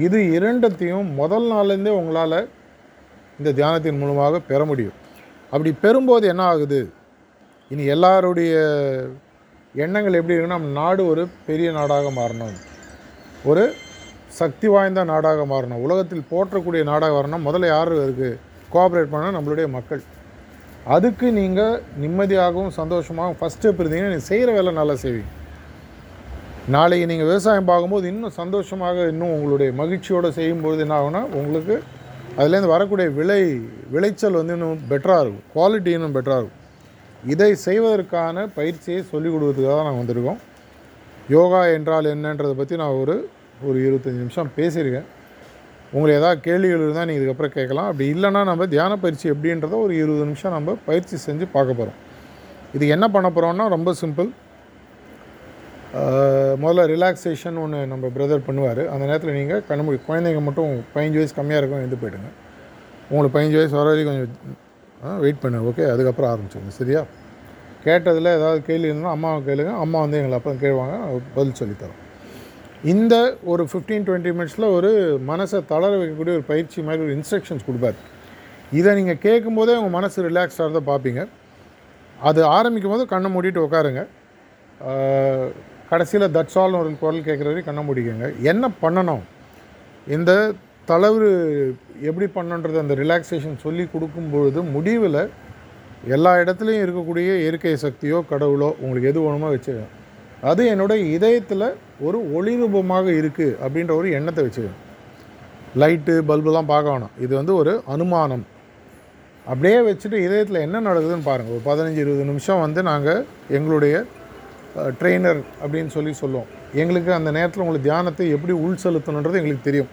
இது இரண்டத்தையும் முதல் நாள்லேருந்தே உங்களால் இந்த தியானத்தின் மூலமாக பெற முடியும். அப்படி பெறும்போது என்ன ஆகுது? இனி எல்லாருடைய எண்ணங்கள் எப்படி இருக்குன்னா நம்ம நாடு ஒரு பெரிய நாடாக மாறணும். ஒரு சக்தி வாய்ந்த நாடாக மாறணும். உலகத்தில் போற்றக்கூடிய நாடாக வரணும். முதல்ல யார் இருக்குது கோஆப்ரேட் பண்ணால் நம்மளுடைய மக்கள். அதுக்கு நீங்கள் நிம்மதியாகவும் சந்தோஷமாகவும் ஃபஸ்ட் ஸ்டெப் இருந்தீங்கன்னா நீங்கள் செய்கிற வேலை நல்லா செய்வீங்க. நாளைக்கு நீங்கள் விவசாயம் பார்க்கும்போது இன்னும் சந்தோஷமாக இன்னும் உங்களுடைய மகிழ்ச்சியோடு செய்யும்போது என்ன ஆகுனா உங்களுக்கு அதுலேருந்து வரக்கூடிய விளை விளைச்சல் வந்து இன்னும் பெட்டராக இருக்கும். குவாலிட்டி இன்னும் பெட்டராக இருக்கும். இதை செய்வதற்கான பயிற்சியை சொல்லிக் கொடுக்கறதுக்காக தான் நாங்கள் வந்திருக்கோம். யோகா என்றால் என்னன்றதை பற்றி நான் ஒரு ஒரு இருபத்தஞ்சி நிமிஷம் பேசியிருக்கேன். உங்களுக்கு ஏதாவது கேள்விகள் இருந்தால் நீங்கள் இதுக்கப்புறம் கேட்கலாம். அப்படி இல்லைன்னா நம்ம தியான பயிற்சி எப்படின்றத ஒரு இருபது நிமிஷம் நம்ம பயிற்சி செஞ்சு பார்க்க போகிறோம் இது என்ன பண்ண போகிறோம்னா ரொம்ப சிம்பிள் முதல்ல ரிலாக்ஸேஷன் ஒன்று நம்ம பிரதர் பண்ணுவார். அந்த நேரத்தில் நீங்கள் கண்ணு குழந்தைங்க மட்டும் பதினஞ்சு வயசு கம்மியாக இருக்கும் எழுந்து போயிடுங்க. உங்களுக்கு பதினஞ்சு வயசு வர வரைக்கும் கொஞ்சம் வெயிட் பண்ணுங்க ஓகே அதுக்கப்புறம் ஆரம்பிச்சுங்க சரியா? கேட்டதில் ஏதாவது கேள்வி இருந்தால் அம்மாவை கேளுங்க. அம்மா வந்து எங்களை அப்போ கேள்வாங்க பதில் சொல்லித்தரோம். இந்த ஒரு ஃபிஃப்டீன் டுவெண்ட்டி மினிட்ஸில் ஒரு மனசை தளர வைக்கக்கூடிய ஒரு பயிற்சி மாதிரி ஒரு இன்ஸ்ட்ரக்ஷன்ஸ் கொடுப்பாரு. இதை நீங்கள் கேட்கும்போதே உங்கள் மனசு ரிலாக்ஸ்டாக தான் பார்ப்பீங்க. அது ஆரம்பிக்கும் போது கண்ணை மூடிட்டு உட்காருங்க. கடைசியில் தட்ஸால்னு ஒரு குரல் கேட்குற வரைக்கும் கண்ண முடிக்கங்க. என்ன பண்ணணும்? இந்த தளவு எப்படி பண்ணுன்றது அந்த ரிலாக்ஸேஷன் சொல்லி கொடுக்கும்பொழுது முடிவில் எல்லா இடத்துலையும் இருக்கக்கூடிய இயற்கை சக்தியோ கடவுளோ உங்களுக்கு எது வேணுமோ வச்சுக்கோங்க. அது என்னுடைய இதயத்தில் ஒரு ஒளி ரூபமாக இருக்குது அப்படின்ற ஒரு எண்ணத்தை வச்சுக்கோங்க. லைட்டு பல்புலாம் பார்க்க வேணாம். இது வந்து ஒரு அனுமானம். அப்படியே வச்சுட்டு இதயத்தில் என்ன நடக்குதுன்னு பாருங்கள் ஒரு பதினஞ்சு இருபது நிமிஷம் வந்து நாங்கள் எங்களுடைய ட்ரெயினர் அப்படின்னு சொல்லி சொல்லுவோம். எங்களுக்கு அந்த நேரத்தில் உங்களுக்கு தியானத்தை எப்படி உள் செலுத்தணுன்றது எங்களுக்கு தெரியும்.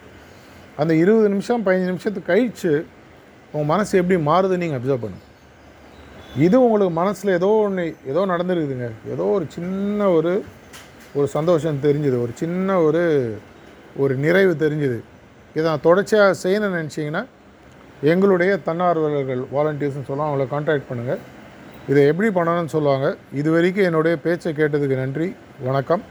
அந்த இருபது நிமிஷம் பதினஞ்சு நிமிஷத்துக்கு கழித்து உங்கள் மனசு எப்படி மாறுதுன்னு நீங்கள் அப்சர்வ் பண்ணும் இது உங்களுக்கு மனசில் ஏதோ ஒன்று ஏதோ நடந்துருக்குதுங்க. ஏதோ ஒரு சின்ன ஒரு ஒரு சந்தோஷம் தெரிஞ்சுது. ஒரு சின்ன ஒரு ஒரு நிறைவு தெரிஞ்சுது. இதை நான் தொடர்ச்சியாக செய்யணும்னு நினச்சிங்கன்னா எங்களுடைய தன்னார்வலர்கள் வாலண்டியர்ஸ்னு சொல்லலாம் அவங்கள காண்டாக்ட் பண்ணுங்கள் இதை எப்படி பண்ணணும்னு சொல்லுவாங்க. இது வரைக்கும் என்னுடைய பேச்சை கேட்டதுக்கு நன்றி. வணக்கம்.